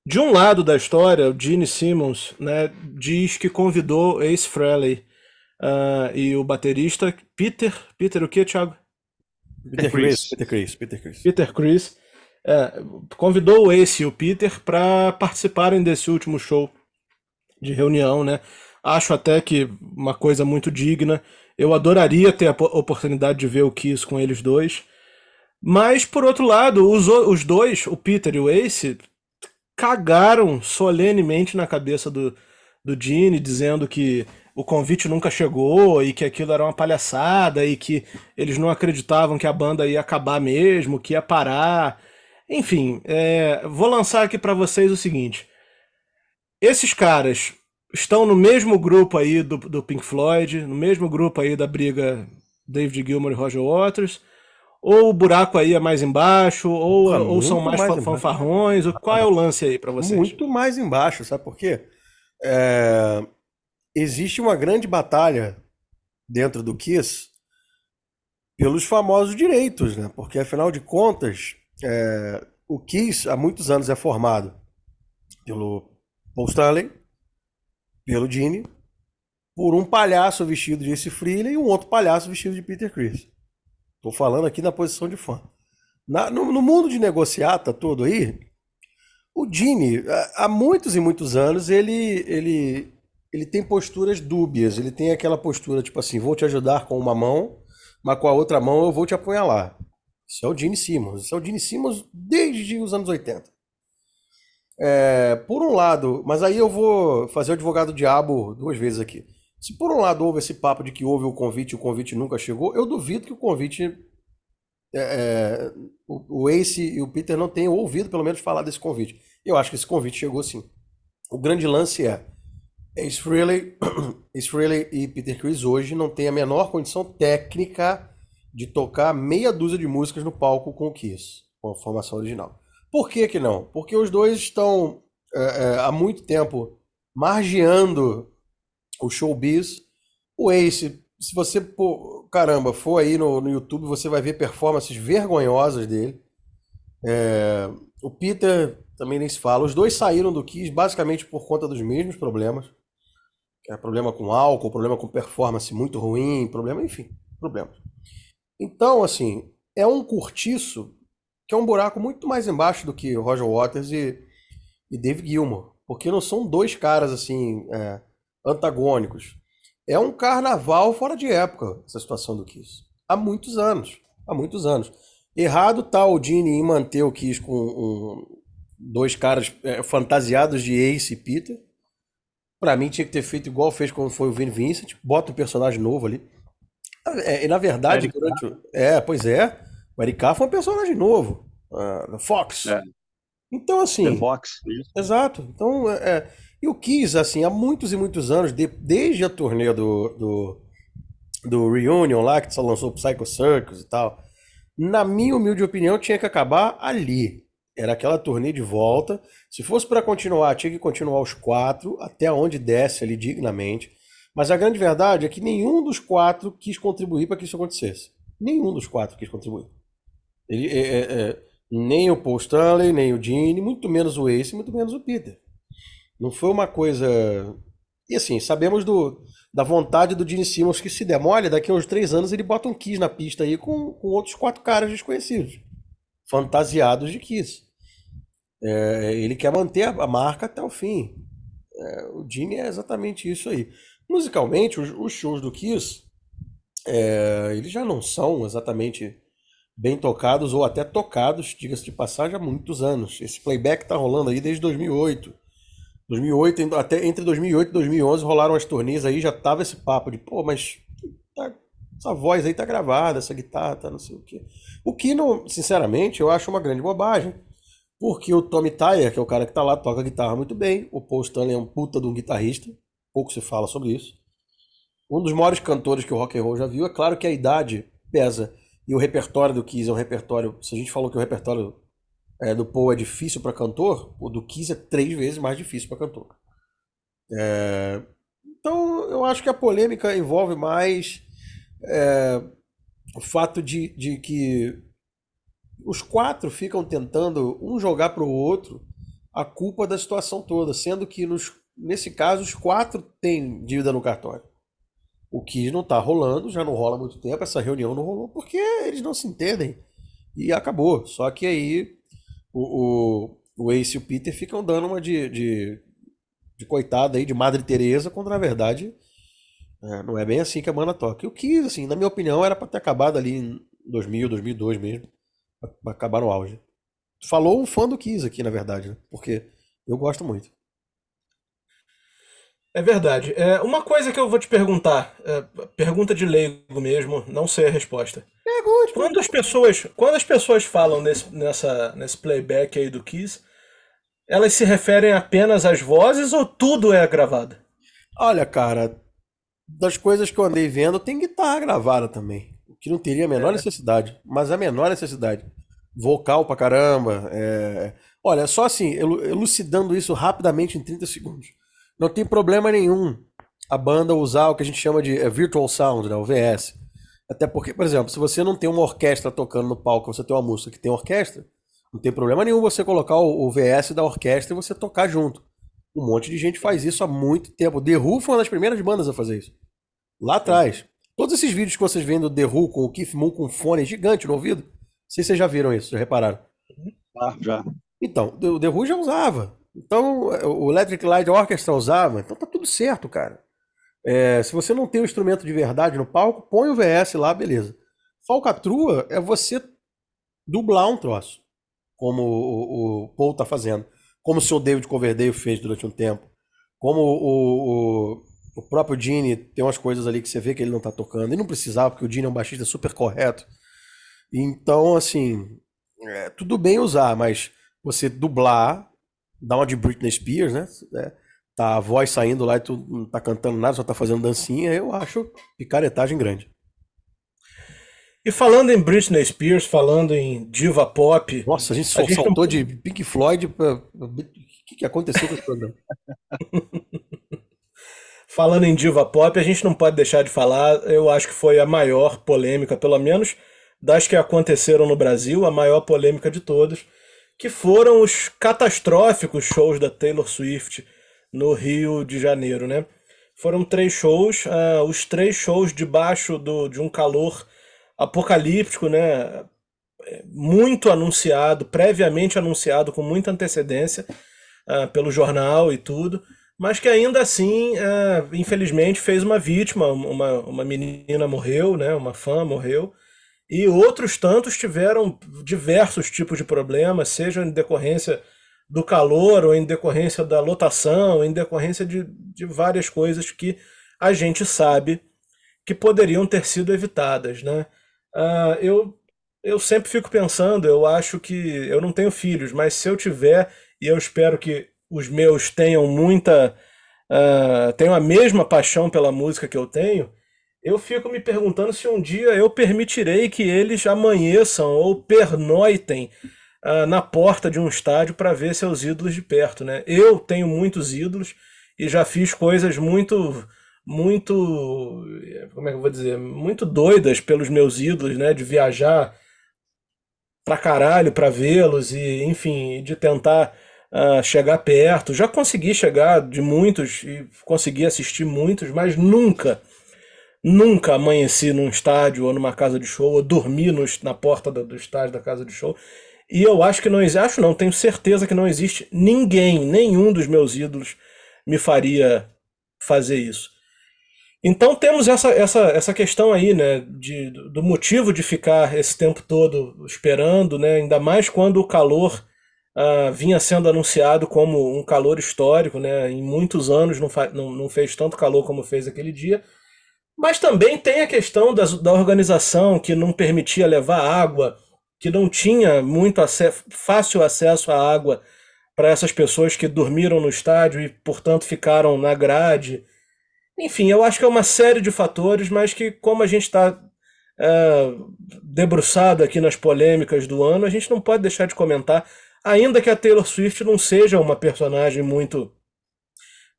Speaker 1: de um lado da história, o Gene Simmons né, diz que convidou Ace Frehley uh, e o baterista Peter. Peter o que, Thiago?
Speaker 2: Peter Chris. Peter Chris. Peter Chris.
Speaker 1: Peter Chris. É, convidou o Ace e o Peter para participarem desse último show de reunião, né? Acho até que uma coisa muito digna. Eu adoraria ter a oportunidade de ver o Kiss com eles dois. Mas, por outro lado, os, os dois, o Peter e o Ace, cagaram solenemente na cabeça do, do Gene, dizendo que o convite nunca chegou e que aquilo era uma palhaçada e que eles não acreditavam que a banda ia acabar mesmo, que ia parar. Enfim, é, vou lançar aqui para vocês o seguinte: esses caras estão no mesmo grupo aí do, do Pink Floyd, no mesmo grupo aí da briga David Gilmour e Roger Waters, ou o buraco aí é mais embaixo, ou, ah, ou são mais, mais fanfarrões, embaixo. qual é o lance aí para vocês?
Speaker 2: Muito mais embaixo, sabe por quê? É... Existe uma grande batalha dentro do Kiss pelos famosos direitos, né? Porque afinal de contas, é... o Kiss há muitos anos é formado pelo Paul Stanley, pelo Gene, por um palhaço vestido de Ace Frehley e um outro palhaço vestido de Peter Chris. Estou falando aqui na posição de fã. Na, no, no, mundo de negociata todo aí, o Gene, há muitos e muitos anos, ele, ele, ele tem posturas dúbias. Ele tem aquela postura tipo assim: vou te ajudar com uma mão, mas com a outra mão eu vou te apunhalar. Isso é o Gene Simmons. Isso é o Gene Simmons desde os anos 80. É, por um lado, mas aí eu vou fazer o advogado diabo duas vezes aqui. Se por um lado houve esse papo de que houve o convite e o convite nunca chegou, eu duvido que o convite. É, é, o, o Ace e o Peter não tenham ouvido, pelo menos, falar desse convite. Eu acho que esse convite chegou sim. O grande lance é. Ace Frehley, Ace Frehley e Peter Chris hoje não têm a menor condição técnica de tocar meia dúzia de músicas no palco com o Kiss, com a formação original. Por que que não? Porque os dois estão é, é, há muito tempo margeando o showbiz. O Ace, se você, pô, caramba, for aí no, no YouTube, você vai ver performances vergonhosas dele. É, o Peter também nem se fala. Os dois saíram do Kiss basicamente por conta dos mesmos problemas. É, problema com álcool, problema com performance muito ruim, problema, enfim, problemas. Então, assim, é um curtiço que é um buraco muito mais embaixo do que Roger Waters e, e Dave Gilmour. Porque não são dois caras assim é, antagônicos. É um carnaval fora de época, essa situação do Kiss. Há muitos anos. Há muitos anos. Errado tá o Gene em manter o Kiss com um, dois caras é, fantasiados de Ace e Peter. Pra mim tinha que ter feito igual fez quando foi o Vin Vincent. Bota um personagem novo ali. É, e na verdade, durante... é, pois é. O Eric Carr foi um personagem novo. Uh, Fox. É. Então, assim.
Speaker 3: The Fox.
Speaker 2: Exato. Então, é, é, e o Kiss, assim, há muitos e muitos anos, de, desde a turnê do, do, do Reunion lá, que só lançou Psycho Circus e tal, na minha humilde opinião, tinha que acabar ali. Era aquela turnê de volta. Se fosse para continuar, tinha que continuar os quatro, até onde desce ali dignamente. Mas a grande verdade é que nenhum dos quatro quis contribuir para que isso acontecesse. Nenhum dos quatro quis contribuir. Ele, é, é, é, nem o Paul Stanley, nem o Gene, muito menos o Ace, muito menos o Peter. Não foi uma coisa. E assim, sabemos do, da vontade do Gene Simmons que se demole, daqui a uns três anos ele bota um Kiss na pista aí com, com outros quatro caras desconhecidos, fantasiados de Kiss. É, ele quer manter a marca até o fim. É, o Gene é exatamente isso aí. Musicalmente, os, os shows do Kiss, é, eles já não são exatamente bem tocados ou até tocados, diga-se de passagem, há muitos anos. Esse playback tá rolando aí desde 2008. 2008, até entre 2008 e 2011 rolaram as turnês aí, já tava esse papo de, pô, mas tá, essa voz aí tá gravada, essa guitarra tá não sei o quê. O que, não, sinceramente, eu acho uma grande bobagem. Porque o Tommy Tyler, que é o cara que tá lá, toca guitarra muito bem. O Paul Stanley é um puta de um guitarrista. Pouco se fala sobre isso. Um dos maiores cantores que o rock and roll já viu. É claro que a idade pesa. E o repertório do Kiss é um repertório. Se a gente falou que o repertório é, do Paul é difícil para cantor, o do Kiss é três vezes mais difícil para cantor. É, então eu acho que a polêmica envolve mais é, o fato de, de que os quatro ficam tentando um jogar para o outro a culpa da situação toda, sendo que nos, nesse caso os quatro têm dívida no cartório. O que não está rolando, já não rola há muito tempo, essa reunião não rolou porque eles não se entendem. E acabou. Só que aí o, o, o Ace e o Peter ficam dando uma de, de, de coitada aí, de Madre Teresa, quando na verdade é, não é bem assim que a banda toca. O que, assim, na minha opinião, era para ter acabado ali em 2000, 2002 mesmo. Pra acabar no auge. Falou um fã do Kiss aqui, na verdade, né? Porque eu gosto muito.
Speaker 1: É verdade. É, uma coisa que eu vou te perguntar, é, pergunta de leigo mesmo, não sei a resposta. Pergunte. Quando as pessoas, quando as pessoas falam nesse, nessa, nesse playback aí do Kiss, elas se referem apenas às vozes ou tudo é gravado?
Speaker 2: Olha, cara, das coisas que eu andei vendo, tem guitarra gravada também. O que não teria a menor é. necessidade. Mas a menor necessidade. Vocal pra caramba. É... Olha, só assim, elucidando isso rapidamente em 30 segundos. Não tem problema nenhum a banda usar o que a gente chama de é, Virtual Sound, né, o VS. Até porque, por exemplo, se você não tem uma orquestra tocando no palco, você tem uma música que tem orquestra, não tem problema nenhum você colocar o, VS da orquestra e você tocar junto. Um monte de gente faz isso há muito tempo. The Who foi uma das primeiras bandas a fazer isso. Lá atrás. Todos esses vídeos que vocês veem do The Who com o Keith Moon com um fone gigante no ouvido, não sei se vocês já viram isso, já repararam.
Speaker 3: Ah, já.
Speaker 2: Então, o The Who já usava. Então, o Electric Light Orchestra usava. Então tá tudo certo, cara. É, se você não tem o um instrumento de verdade no palco, põe o VS lá, beleza. Falcatrua é você dublar um troço como o, o Paul tá fazendo, como o seu David Coverdale fez durante um tempo, como o, o, o próprio Gene tem umas coisas ali que você vê que ele não tá tocando, e não precisava, porque o Gene é um baixista super correto. Então, assim, é, tudo bem usar, mas você dublar, dar uma de Britney Spears, né? É, tá a voz saindo lá e tu não tá cantando nada, só tá fazendo dancinha, eu acho picaretagem grande.
Speaker 1: E falando em Britney Spears, falando em diva pop.
Speaker 2: Nossa, a gente só a gente saltou não... de Pink Floyd. O que, que aconteceu com esse programa?
Speaker 1: falando em diva pop, a gente não pode deixar de falar. Eu acho que foi a maior polêmica, pelo menos das que aconteceram no Brasil, a maior polêmica de todas, que foram os catastróficos shows da Taylor Swift no Rio de Janeiro, né? Foram três shows, uh, os três shows debaixo do, de um calor apocalíptico, né? Muito anunciado, previamente anunciado com muita antecedência uh, pelo jornal e tudo, mas que ainda assim, uh, infelizmente, fez uma vítima, uma, uma menina morreu, né? Uma fã morreu. E outros tantos tiveram diversos tipos de problemas, seja em decorrência do calor, ou em decorrência da lotação, ou em decorrência de, de várias coisas que a gente sabe que poderiam ter sido evitadas, né? Uh, eu, eu sempre fico pensando, eu acho que eu não tenho filhos, mas se eu tiver, e eu espero que os meus tenham muita. Uh, tenham a mesma paixão pela música que eu tenho, eu fico me perguntando se um dia eu permitirei que eles amanheçam ou pernoitem uh, na porta de um estádio para ver seus ídolos de perto. Né? Eu tenho muitos ídolos e já fiz coisas muito muito, como é que eu vou dizer, muito doidas pelos meus ídolos, né, de viajar pra caralho para vê-los e, enfim, de tentar uh, chegar perto. Já consegui chegar de muitos e consegui assistir muitos, mas nunca, nunca amanheci num estádio ou numa casa de show ou dormi no, na porta do, do estádio da casa de show. E eu acho que não existe, acho não, tenho certeza que não existe ninguém, nenhum dos meus ídolos me faria fazer isso. Então temos essa, essa, essa questão aí, né, de, do motivo de ficar esse tempo todo esperando, né, ainda mais quando o calor uh, vinha sendo anunciado como um calor histórico, né, em muitos anos não, não, não fez tanto calor como fez aquele dia. Mas também tem a questão das, da organização que não permitia levar água, que não tinha muito fácil acesso à água para essas pessoas que dormiram no estádio e, portanto, ficaram na grade. Enfim, eu acho que é uma série de fatores, mas que, como a gente está é, debruçado aqui nas polêmicas do ano, a gente não pode deixar de comentar, ainda que a Taylor Swift não seja uma personagem muito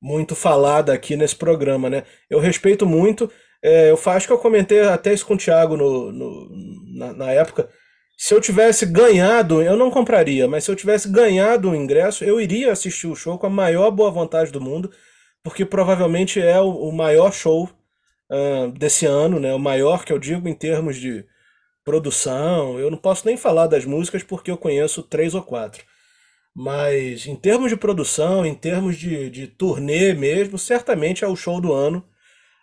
Speaker 1: muito falada aqui nesse programa, né? Eu respeito muito, é, eu acho que eu comentei até isso com o Thiago no, no na, na, época. Se eu tivesse ganhado, eu não compraria, mas se eu tivesse ganhado o ingresso, eu iria assistir o show com a maior boa vontade do mundo porque provavelmente é o, o maior show uh, desse ano, né? O maior que eu digo em termos de produção. Eu não posso nem falar das músicas porque eu conheço três ou quatro. Mas em termos de produção, em termos de, de turnê mesmo, certamente é o show do ano.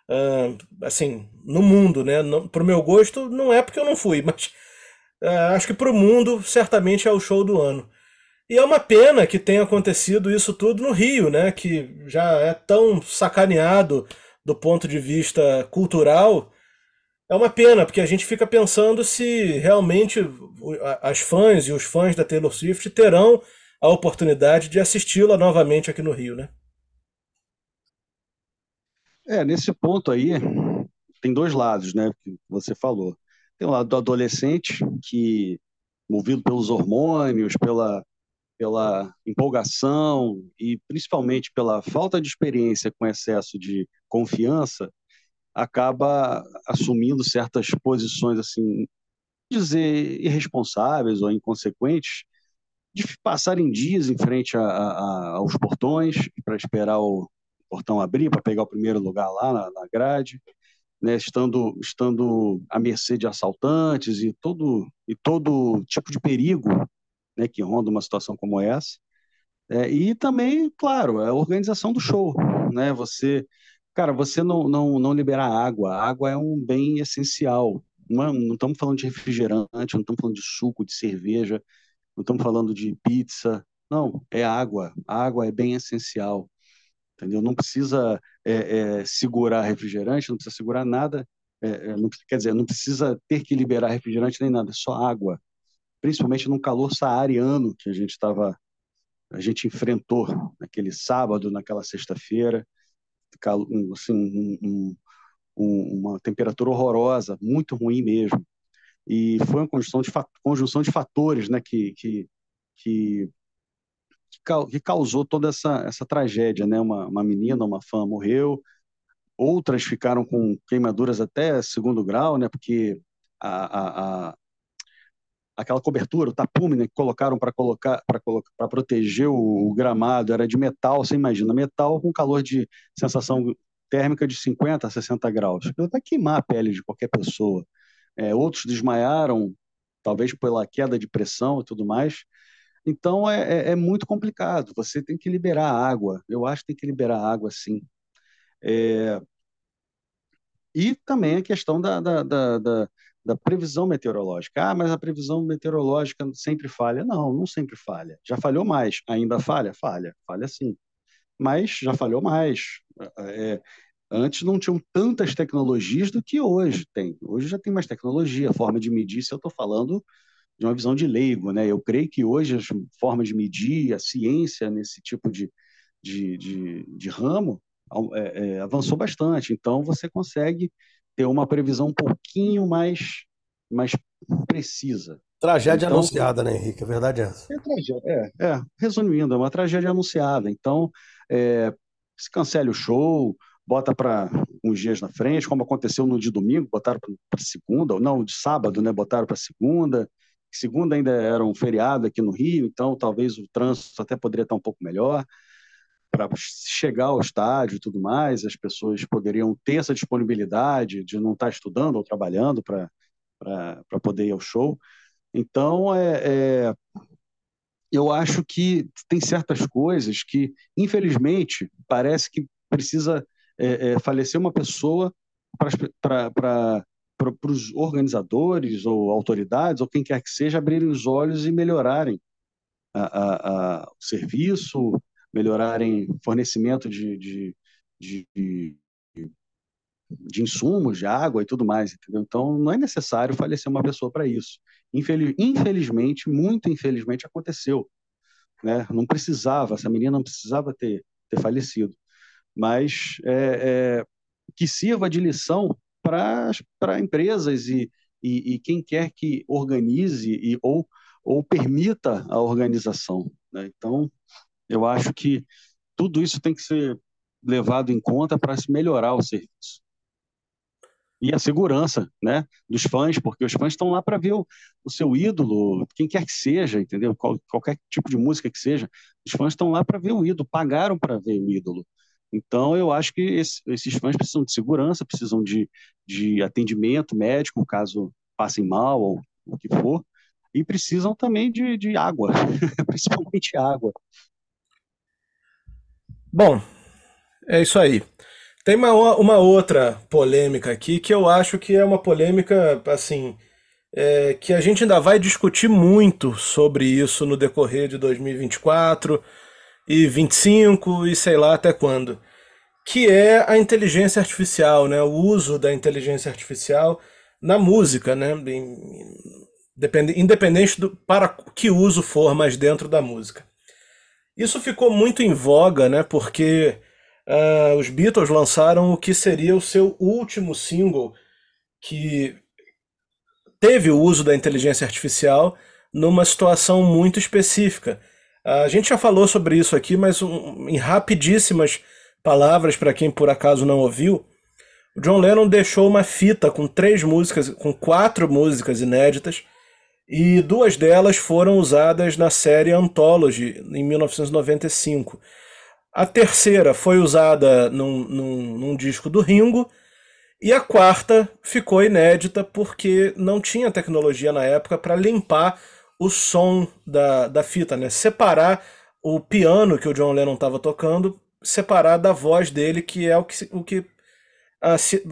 Speaker 1: Uh, assim, no mundo, né? Não, pro meu gosto, não é porque eu não fui, mas é, acho que para o mundo certamente é o show do ano. E é uma pena que tenha acontecido isso tudo no Rio, né? Que já é tão sacaneado do ponto de vista cultural. É uma pena, porque a gente fica pensando se realmente as fãs e os fãs da Taylor Swift terão a oportunidade de assisti-la novamente aqui no Rio, né?
Speaker 3: É, nesse ponto aí, tem dois lados, né? Que você falou. Tem o lado do adolescente, que, movido pelos hormônios, pela, pela empolgação e principalmente pela falta de experiência com excesso de confiança, acaba assumindo certas posições, assim, dizer irresponsáveis ou inconsequentes, de passarem dias em frente a, a, aos portões para esperar o portão abrir, para pegar o primeiro lugar lá na, na grade, né, estando, estando à mercê de assaltantes e todo, e todo tipo de perigo né, que ronda uma situação como essa. É, e também, claro, a organização do show. Né? Você, cara, você não, não, não liberar água. A água é um bem essencial. Não, é, não estamos falando de refrigerante, não estamos falando de suco, de cerveja, não estamos falando de pizza. Não, é água. A água é bem essencial entendeu? Não precisa é, é, segurar refrigerante, não precisa segurar nada, é, é, não, quer dizer, não precisa ter que liberar refrigerante nem nada, é só água. Principalmente no calor saariano que a gente estava, a gente enfrentou naquele sábado, naquela sexta-feira, assim, um, um, uma temperatura horrorosa, muito ruim mesmo. E foi uma conjunção de, conjunção de fatores né, que, que, que que causou toda essa, essa tragédia, né? Uma, uma menina, uma fã morreu, outras ficaram com queimaduras até segundo grau, né? Porque a, a, a aquela cobertura, o tapume, né, que colocaram para colocar para proteger o, o, gramado era de metal, você imagina, metal com calor de sensação térmica de 50 a 60 graus. Vai queimar a pele de qualquer pessoa. É, outros desmaiaram, talvez pela queda de pressão e tudo mais. Então é, é, é, muito complicado. Você tem que liberar água. Eu acho que tem que liberar água, sim. É... E também a questão da, da, da, da, da previsão meteorológica. Ah, mas a previsão meteorológica sempre falha. Não, não sempre falha. Já falhou mais. Ainda falha? Falha. Falha sim. Mas já falhou mais. É, antes não tinham tantas tecnologias do que hoje tem. Hoje já tem mais tecnologia, forma de medir. Se eu estou falando de uma visão de leigo, né? Eu creio que hoje as formas de medir, a ciência nesse tipo de, de, de, de ramo é, é, avançou bastante. Então você consegue ter uma previsão um pouquinho mais, mais precisa.
Speaker 2: Tragédia então, anunciada, né, Henrique? A verdade é essa.
Speaker 3: É, tragédia, é, é, resumindo, é uma tragédia anunciada. Então, é, se cancele o show, bota para uns dias na frente, como aconteceu no de domingo, botaram para segunda, ou não, de sábado, né, botaram para segunda. Segunda ainda era um feriado aqui no Rio, então talvez o trânsito até poderia estar um pouco melhor para chegar ao estádio e tudo mais, as pessoas poderiam ter essa disponibilidade de não estar estudando ou trabalhando para poder ir ao show. Então, é, é, eu acho que tem certas coisas que, infelizmente, parece que precisa é, é, falecer uma pessoa para para os organizadores ou autoridades ou quem quer que seja abrirem os olhos e melhorarem a, a, a, o serviço, melhorarem fornecimento de, de, de, de, insumos, de água e tudo mais, entendeu? Então não é necessário falecer uma pessoa para isso. Infeliz, infelizmente, muito infelizmente aconteceu, né? Não precisava, essa menina não precisava ter, ter falecido, mas é, é, que sirva de lição para empresas e, e, e, quem quer que organize e, ou, ou permita a organização. Né? Então, eu acho que tudo isso tem que ser levado em conta para se melhorar o serviço. E a segurança né, dos fãs, porque os fãs estão lá para ver o, o, seu ídolo, quem quer que seja, entendeu? Qual, qualquer tipo de música que seja, os fãs estão lá para ver o ídolo, pagaram para ver o ídolo. Então, eu acho que esse, esses fãs precisam de segurança, precisam de, de atendimento médico, caso passem mal ou o que for, e precisam também de, de água, principalmente água.
Speaker 1: Bom, é isso aí. Tem uma, uma outra polêmica aqui que eu acho que é uma polêmica, assim, é, que a gente ainda vai discutir muito sobre isso no decorrer de 2024 e 25 e sei lá até quando, que é a inteligência artificial, né? O uso da inteligência artificial na música, né? Independente do para que uso for, mas dentro da música. Isso ficou muito em voga, né? Porque uh, os Beatles lançaram o que seria o seu último single que teve o uso da inteligência artificial numa situação muito específica. A gente já falou sobre isso aqui, mas um, em rapidíssimas palavras para quem por acaso não ouviu, o John Lennon deixou uma fita com três músicas, com quatro músicas inéditas, e duas delas foram usadas na série Anthology em 1995. A terceira foi usada num, num, num disco do Ringo e a quarta ficou inédita porque não tinha tecnologia na época para limpar o som da, da fita, né? Separar o piano que o John Lennon estava tocando, separar da voz dele, que é o que, o que a, se,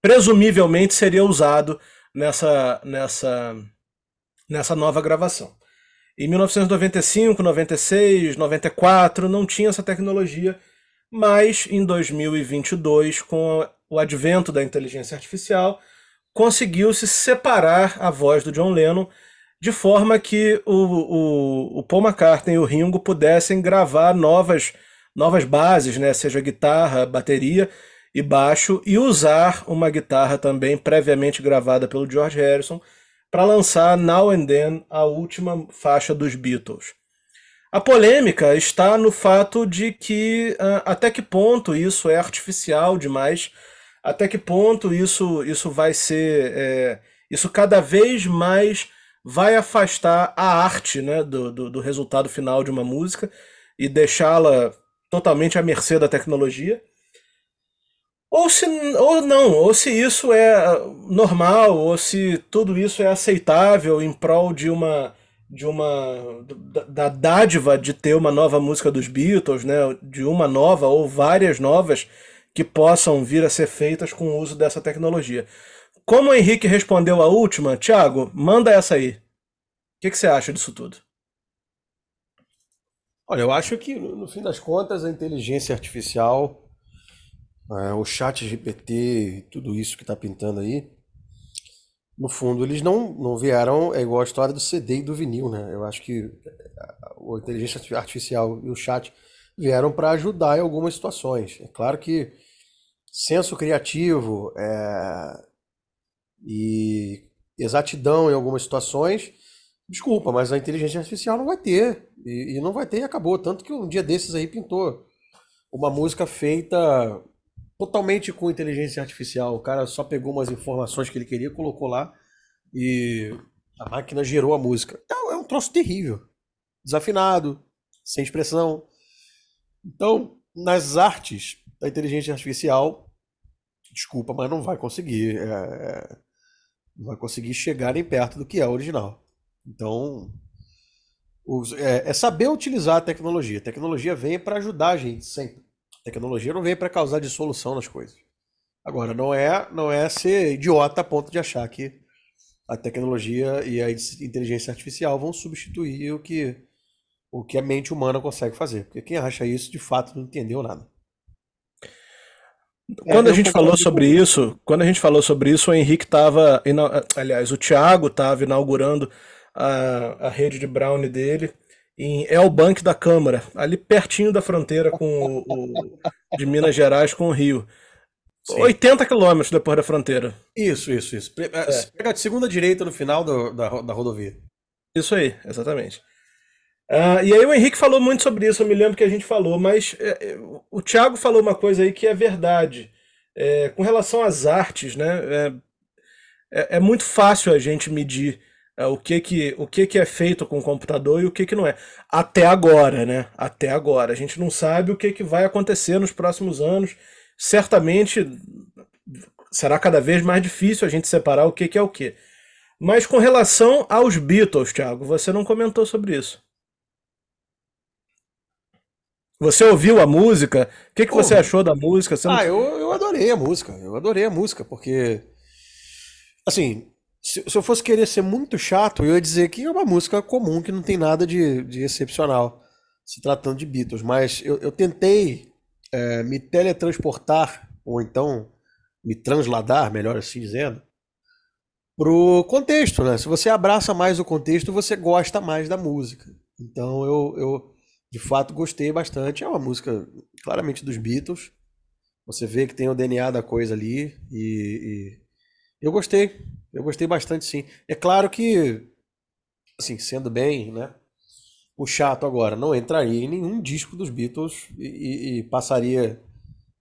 Speaker 1: presumivelmente seria usado nessa, nessa, nessa nova gravação. Em 1995, 96, 94 não tinha essa tecnologia, mas em 2022, com o advento da inteligência artificial, conseguiu-se separar a voz do John Lennon de forma que o, o, o, Paul McCartney e o Ringo pudessem gravar novas, novas bases, né? seja guitarra, bateria e baixo, e usar uma guitarra também previamente gravada pelo George Harrison para lançar Now and Then, a última faixa dos Beatles. A polêmica está no fato de que até que ponto isso é artificial demais até que ponto isso, isso vai ser. É, isso cada vez mais vai afastar a arte né, do, do, do resultado final de uma música e deixá-la totalmente à mercê da tecnologia. Ou se ou não, ou se isso é normal, ou se tudo isso é aceitável em prol de uma de uma da, da dádiva de ter uma nova música dos Beatles, né, de uma nova ou várias novas que possam vir a ser feitas com o uso dessa tecnologia. Como o Henrique respondeu a última, Thiago, manda essa aí. O que, que você acha disso tudo?
Speaker 2: Olha, eu acho que no fim das contas a inteligência artificial, é, o chat GPT, tudo isso que está pintando aí, no fundo eles não, não vieram, é igual a história do CD e do vinil, né? Eu acho que a inteligência artificial e o chat vieram para ajudar em algumas situações. É claro que senso criativo é, e exatidão em algumas situações, desculpa, mas a inteligência artificial não vai ter. E, e, não vai ter e acabou. Tanto que um dia desses aí pintou uma música feita totalmente com inteligência artificial. O cara só pegou umas informações que ele queria, colocou lá e a máquina gerou a música. É, é um troço terrível. Desafinado, sem expressão. Então, nas artes da inteligência artificial, desculpa, mas não vai conseguir. É, é, vai conseguir chegar nem perto do que é o original. Então, é, é, saber utilizar a tecnologia. A tecnologia vem para ajudar a gente sempre. A tecnologia não vem para causar dissolução nas coisas. Agora, não é, não é ser idiota a ponto de achar que a tecnologia e a inteligência artificial vão substituir o que, o que a mente humana consegue fazer. Porque quem acha isso, de fato, não entendeu nada.
Speaker 1: É, quando é, a gente falou sobre com... isso, quando a gente falou sobre isso, o Henrique estava, aliás, o Thiago estava inaugurando a, a rede de Brownie dele em El Bank da Câmara, ali pertinho da fronteira com o, o de Minas Gerais com o Rio. Sim. 80 quilômetros depois da fronteira.
Speaker 2: Isso, isso, isso. É. Pega de segunda direita no final do, da, da rodovia.
Speaker 1: Isso aí, exatamente. Uh, e aí o Henrique falou muito sobre isso, eu me lembro que a gente falou, mas é, é, o Thiago falou uma coisa aí que é verdade. É, com relação às artes, né? É, é, é muito fácil a gente medir é, o, que, que, o que, que é feito com o computador e o que, que não é. Até agora, né? Até agora. A gente não sabe o que, que vai acontecer nos próximos anos. Certamente será cada vez mais difícil a gente separar o que, que é o que. Mas com relação aos Beatles, Thiago, você não comentou sobre isso. Você ouviu a música? O que, que você achou da música?
Speaker 2: Você não... Ah, eu, eu adorei a música. Eu adorei a música, porque. Assim, Se, se, eu fosse querer ser muito chato, eu ia dizer que é uma música comum, que não tem nada de, de excepcional, se tratando de Beatles. Mas eu, eu tentei é, me teletransportar, ou então me transladar, melhor assim dizendo, pro contexto, né? Se você abraça mais o contexto, você gosta mais da música. Então eu, eu de fato gostei bastante. É uma música claramente dos Beatles. Você vê que tem o DNA da coisa ali e, e eu gostei. Eu gostei bastante sim. É claro que assim, sendo bem, né? O chato agora não entraria em nenhum disco dos Beatles e, e, e passaria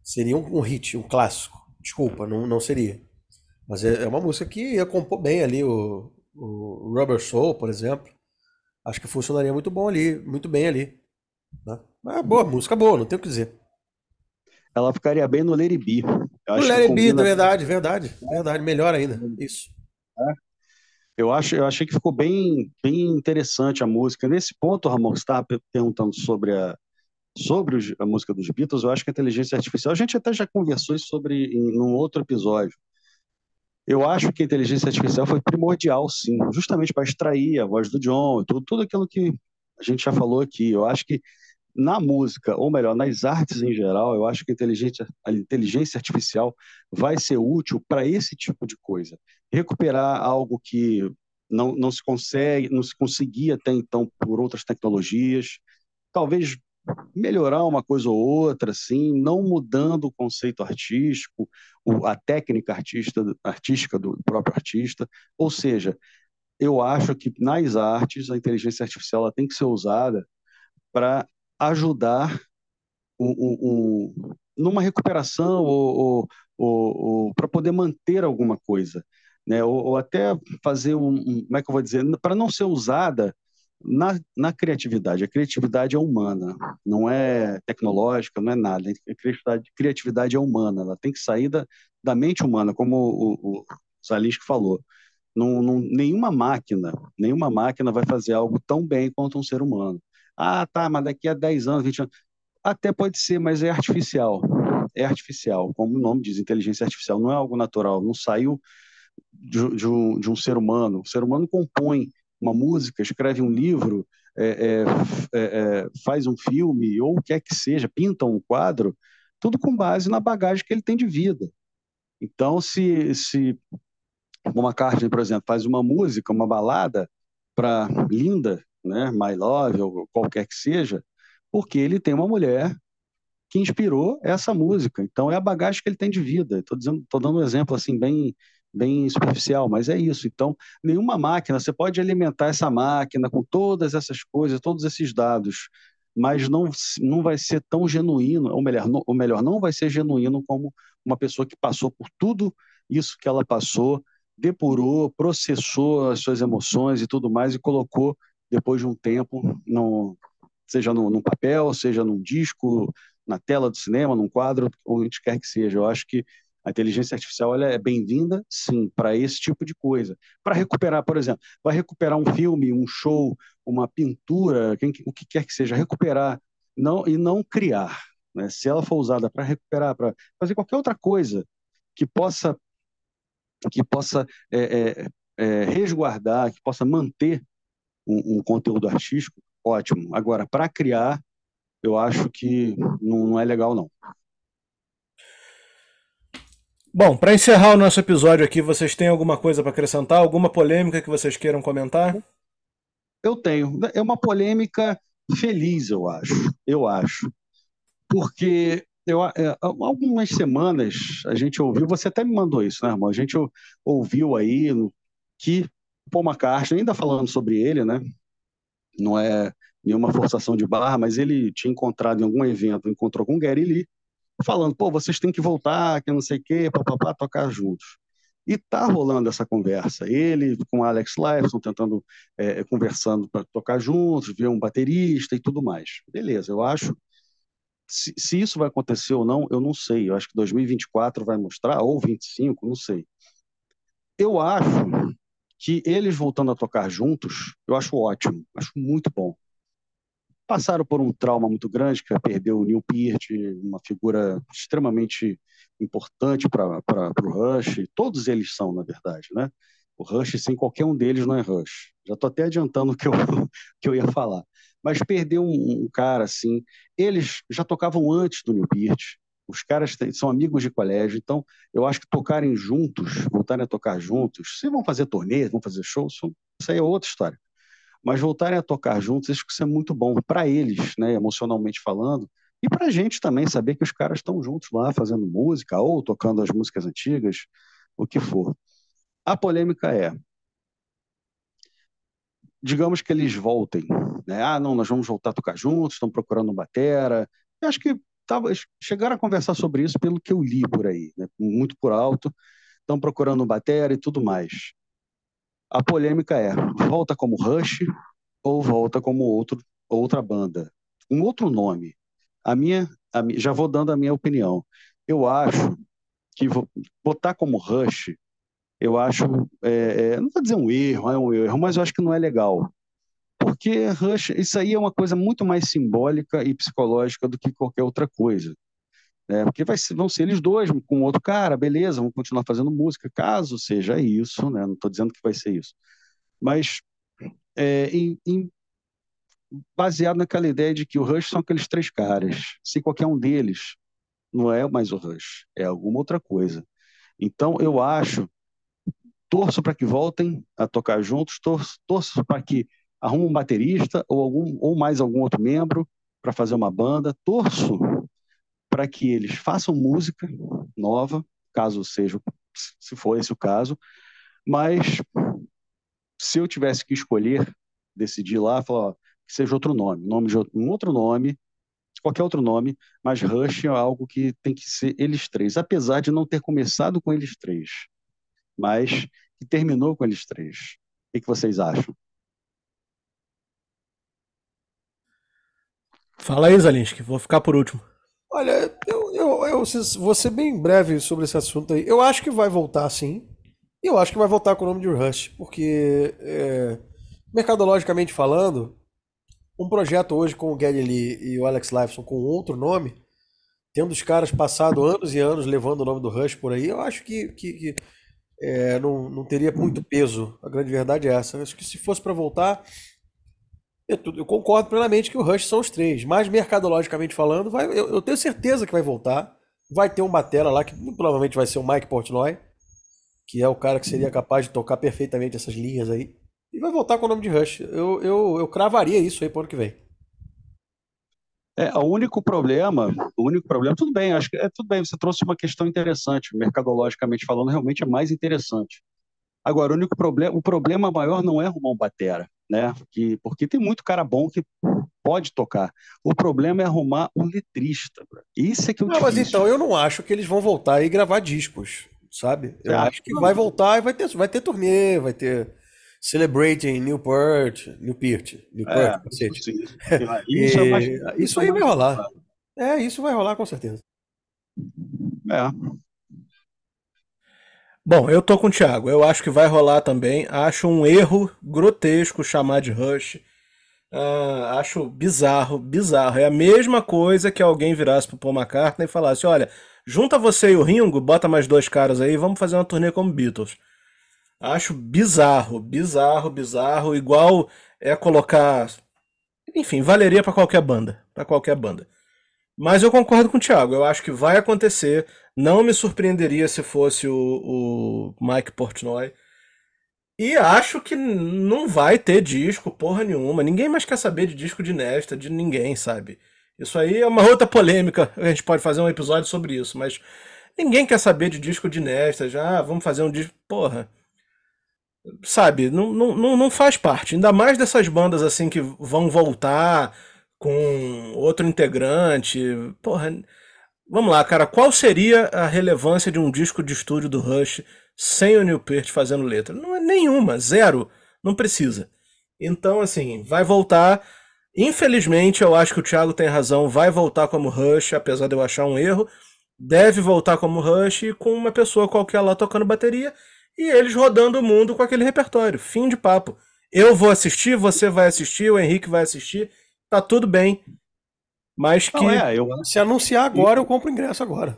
Speaker 2: seria um, um, hit, um clássico. Desculpa, não, não seria. Mas é, é uma música que ia compor bem ali o, o Rubber Soul, por exemplo. Acho que funcionaria muito bom ali, muito bem ali. Né? Mas é boa, música boa, não tem o que dizer.
Speaker 3: Ela ficaria bem no B.
Speaker 2: No Lady B, verdade, verdade, verdade, melhor ainda. Isso. É.
Speaker 3: Eu, acho, eu achei que ficou bem, bem interessante a música. Nesse ponto, Ramon, você estava perguntando sobre a, sobre a música dos Beatles, eu acho que a inteligência artificial, a gente até já conversou sobre em um outro episódio. Eu acho que a inteligência artificial foi primordial, sim, justamente para extrair a voz do John, tudo, tudo aquilo que a gente já falou aqui. Eu acho que na música, ou melhor, nas artes em geral, eu acho que a inteligência, a inteligência artificial vai ser útil para esse tipo de coisa. Recuperar algo que não, não se consegue, não se conseguia até então por outras tecnologias, talvez melhorar uma coisa ou outra, assim, não mudando o conceito artístico, a técnica artista, artística do próprio artista. Ou seja, eu acho que nas artes a inteligência artificial ela tem que ser usada para ajudar o, o, o, numa recuperação ou, ou, ou para poder manter alguma coisa. Né, ou, ou, até fazer um, um, como é que eu vou dizer, para não ser usada na, na criatividade. A criatividade é humana, não é tecnológica, não é nada. A criatividade, criatividade é humana, ela tem que sair da, da mente humana, como o, o, Zalinsky falou. Não, não, nenhuma máquina, nenhuma máquina vai fazer algo tão bem quanto um ser humano. Ah, tá, mas daqui a 10 anos, 20 anos. Até pode ser, mas é artificial. É artificial, como o nome diz, inteligência artificial. Não é algo natural, não saiu de, de, um, de um ser humano. O ser humano compõe uma música, escreve um livro, é, é, é, é, faz um filme, ou o que é que seja, pinta um quadro, tudo com base na bagagem que ele tem de vida. Então, se, se uma McCartney, por exemplo, faz uma música, uma balada para Linda, né, My Love, ou qualquer que seja, porque ele tem uma mulher que inspirou essa música. Então, é a bagagem que ele tem de vida. Estou dando um exemplo assim bem bem superficial, mas é isso. Então, nenhuma máquina, você pode alimentar essa máquina com todas essas coisas, todos esses dados, mas não, não vai ser tão genuíno, ou melhor, não, ou melhor, não vai ser genuíno como uma pessoa que passou por tudo isso que ela passou, depurou, processou as suas emoções e tudo mais e colocou depois de um tempo, no, seja num papel, seja num disco, na tela do cinema, num quadro, onde quer que seja. Eu acho que a inteligência artificial ela é bem-vinda, sim, para esse tipo de coisa. Para recuperar, por exemplo, vai recuperar um filme, um show, uma pintura, quem, o que quer que seja, recuperar não, e não criar. Né? Se ela for usada para recuperar, para fazer qualquer outra coisa que possa, que possa é, é, é, resguardar, que possa manter um, um conteúdo artístico, ótimo. Agora, para criar, eu acho que não, não é legal, não.
Speaker 1: Bom, para encerrar o nosso episódio aqui, vocês têm alguma coisa para acrescentar? Alguma polêmica que vocês queiram comentar?
Speaker 3: Eu tenho. É uma polêmica feliz, eu acho. Eu acho. Porque eu, é, algumas semanas a gente ouviu, você até me mandou isso, né, irmão? A gente ouviu aí que Paul McCartney, ainda falando sobre ele, né? Não é nenhuma forçação de barra, mas ele tinha encontrado em algum evento, encontrou com Gary Lee, falando, pô, vocês têm que voltar, que não sei o quê, papapá, tocar juntos. E tá rolando essa conversa. Ele com Alex Lifeson tentando, é, conversando para tocar juntos, ver um baterista e tudo mais. Beleza, eu acho. Se, se, isso vai acontecer ou não, eu não sei. Eu acho que 2024 vai mostrar, ou 25, não sei. Eu acho que eles voltando a tocar juntos, eu acho ótimo, acho muito bom passaram por um trauma muito grande, que é perder o Neil Peart, uma figura extremamente importante para o Rush, todos eles são, na verdade, né? O Rush, sem qualquer um deles, não é Rush. Já estou até adiantando o que eu, que eu ia falar. Mas perder um, um, cara assim. Eles já tocavam antes do New Beat. Os caras são amigos de colégio, então eu acho que tocarem juntos, voltarem a tocar juntos, se vão fazer turnês, vão fazer shows, isso aí é outra história. Mas voltarem a tocar juntos, acho que isso é muito bom para eles, né, emocionalmente falando, e para a gente também saber que os caras estão juntos lá fazendo música ou tocando as músicas antigas, o que for. A polêmica é, digamos que eles voltem, né? Ah, não, nós vamos voltar a tocar juntos, estão procurando um batera. Eu acho que tava, chegaram a conversar sobre isso pelo que eu li por aí, né? muito por alto, estão procurando um batera e tudo mais. A polêmica é, volta como Rush ou volta como outro, outra banda? Um outro nome. A minha, a já vou dando a minha opinião. Eu acho que botar como Rush, eu acho, é, é, não vou dizer um erro, é um erro, mas eu acho que não é legal. Porque Rush, isso aí é uma coisa muito mais simbólica e psicológica do que qualquer outra coisa. Né? Porque vai, vão ser eles dois com outro cara, beleza, vão continuar fazendo música, caso seja isso, né? não estou dizendo que vai ser isso. Mas é, em, em, baseado naquela ideia de que o Rush são aqueles três caras. Se qualquer um deles não é mais o Rush, é alguma outra coisa. Então eu acho, torço para que voltem a tocar juntos, torço, torço para que arrumem um baterista ou algum ou mais algum outro membro para fazer uma banda, torço para que eles façam música nova, caso seja, se for esse o caso, mas se eu tivesse que escolher, decidir lá, falar, ó, que seja outro nome, nome de outro, um outro nome, qualquer outro nome, mas Rush é algo que tem que ser eles três, apesar de não ter começado com eles três, mas que terminou com eles três. O que vocês acham?
Speaker 1: Fala aí, Zalinski, vou ficar por último.
Speaker 2: Olha, eu, eu, eu vou ser bem breve sobre esse assunto aí. Eu acho que vai voltar sim. E eu acho que vai voltar com o nome de Rush, porque, é, mercadologicamente falando, um projeto hoje com o Geddy Lee e o Alex Lifeson com outro nome, tendo os caras passado anos e anos levando o nome do Rush por aí, eu acho que, que, que é, não, não teria muito peso. A grande verdade é essa. Eu acho que se fosse para voltar, eu, eu, concordo plenamente que o Rush são os três, mas mercadologicamente falando, vai, eu, eu, tenho certeza que vai voltar. Vai ter um batera lá, que provavelmente vai ser o Mike Portnoy, que é o cara que seria capaz de tocar perfeitamente essas linhas aí. E vai voltar com o nome de Rush. Eu, eu, eu cravaria isso aí para o ano que vem.
Speaker 3: É, o único problema, o único problema, tudo bem, acho que é tudo bem, você trouxe uma questão interessante, mercadologicamente falando, realmente é mais interessante. Agora, o único problema, o problema maior não é arrumar um batera, né? Que, porque tem muito cara bom que pode tocar. O problema é arrumar um letrista. Isso é que eu
Speaker 2: Não, mas então eu não acho que eles vão voltar e gravar discos, sabe? Eu acho que vai voltar e vai ter, vai ter turnê, vai ter Celebrating Newport, Newport, Newport, é, cacete. Isso, é mais... isso aí vai rolar. É, isso vai rolar com certeza.
Speaker 3: É.
Speaker 1: Bom, eu tô com o Thiago. Eu acho que vai rolar também. Acho um erro grotesco chamar de Rush. Uh, acho bizarro, bizarro. É a mesma coisa que alguém virasse pro Paul McCartney e falasse: olha, junta você e o Ringo, bota mais dois caras aí, vamos fazer uma turnê como Beatles. Acho bizarro, bizarro, bizarro. Igual é colocar. Enfim, valeria para qualquer banda. para qualquer banda. Mas eu concordo com o Thiago. Eu acho que vai acontecer. Não me surpreenderia se fosse o, o Mike Portnoy. E acho que não vai ter disco, porra nenhuma. Ninguém mais quer saber de disco de Nesta, de ninguém, sabe? Isso aí é uma outra polêmica. A gente pode fazer um episódio sobre isso, mas ninguém quer saber de disco de Nesta. Já, ah, vamos fazer um disco. Porra sabe, não, não, não faz parte. Ainda mais dessas bandas assim que vão voltar com outro integrante. Porra, vamos lá, cara. Qual seria a relevância de um disco de estúdio do Rush sem o Neil Peart fazendo letra? Não é nenhuma, zero. Não precisa. Então, assim, vai voltar. Infelizmente, eu acho que o Thiago tem razão. Vai voltar como Rush, apesar de eu achar um erro. Deve voltar como Rush com uma pessoa qualquer lá tocando bateria e eles rodando o mundo com aquele repertório. Fim de papo. Eu vou assistir, você vai assistir, o Henrique vai assistir, tá tudo bem. Mas que. Não,
Speaker 2: é, eu... Se anunciar agora, eu compro ingresso agora.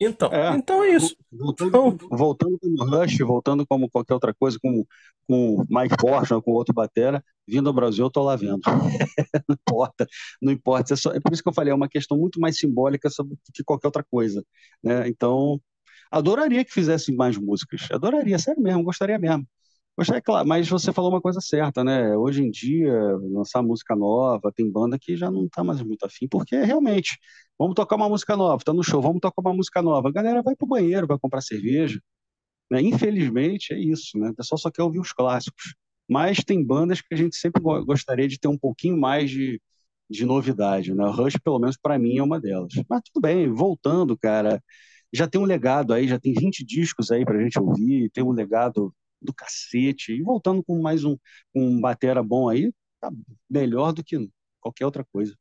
Speaker 1: Então é, então é isso.
Speaker 3: Voltando, então... voltando como Rush, voltando como qualquer outra coisa, com, com Mike Portman, com outro batera, vindo ao Brasil, eu tô lá vendo. não importa, não importa. É, só, é, por isso que eu falei, é uma questão muito mais simbólica do que qualquer outra coisa. Né? Então, adoraria que fizessem mais músicas. Adoraria, sério mesmo, gostaria mesmo. Gostaria, claro, mas você falou uma coisa certa, né? Hoje em dia, lançar música nova, tem banda que já não tá mais muito afim, porque realmente, vamos tocar uma música nova, tá no show, vamos tocar uma música nova. A galera vai pro banheiro, vai comprar cerveja. Né? Infelizmente, é isso, né? O pessoal só quer ouvir os clássicos. Mas tem bandas que a gente sempre gostaria de ter um pouquinho mais de, de novidade, né? Rush, pelo menos para mim, é uma delas. Mas tudo bem, voltando, cara, já tem um legado aí, já tem 20 discos aí pra gente ouvir, tem um legado do cacete. E voltando com mais um, um batera bom aí, tá melhor do que qualquer outra coisa.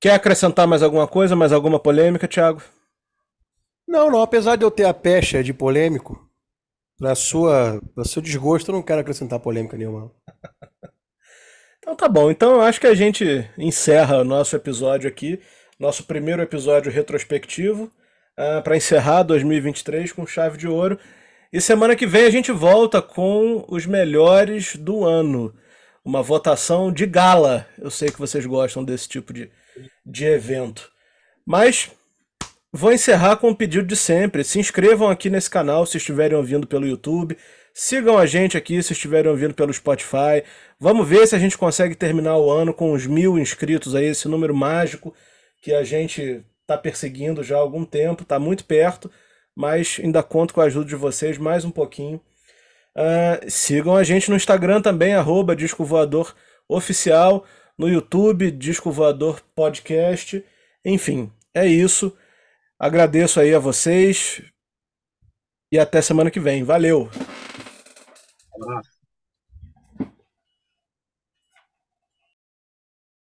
Speaker 1: Quer acrescentar mais alguma coisa, mais alguma polêmica, Thiago?
Speaker 2: Não, não. Apesar de eu ter a pecha de polêmico, para sua, pra seu desgosto, eu não quero acrescentar polêmica nenhuma.
Speaker 1: então tá bom. Então eu acho que a gente encerra o nosso episódio aqui, nosso primeiro episódio retrospectivo, uh, ah, para encerrar 2023 com chave de ouro. E semana que vem a gente volta com os melhores do ano. Uma votação de gala. Eu sei que vocês gostam desse tipo de, de evento. Mas vou encerrar com o pedido de sempre. Se inscrevam aqui nesse canal se estiverem ouvindo pelo YouTube. Sigam a gente aqui se estiverem ouvindo pelo Spotify. Vamos ver se a gente consegue terminar o ano com os mil inscritos aí, esse número mágico que a gente está perseguindo já há algum tempo, está muito perto mas ainda conto com a ajuda de vocês mais um pouquinho. Uh, sigam a gente no Instagram também, arroba Disco Voador Oficial, no YouTube, Disco Voador Podcast. Enfim, é isso. Agradeço aí a vocês e até semana que vem. Valeu!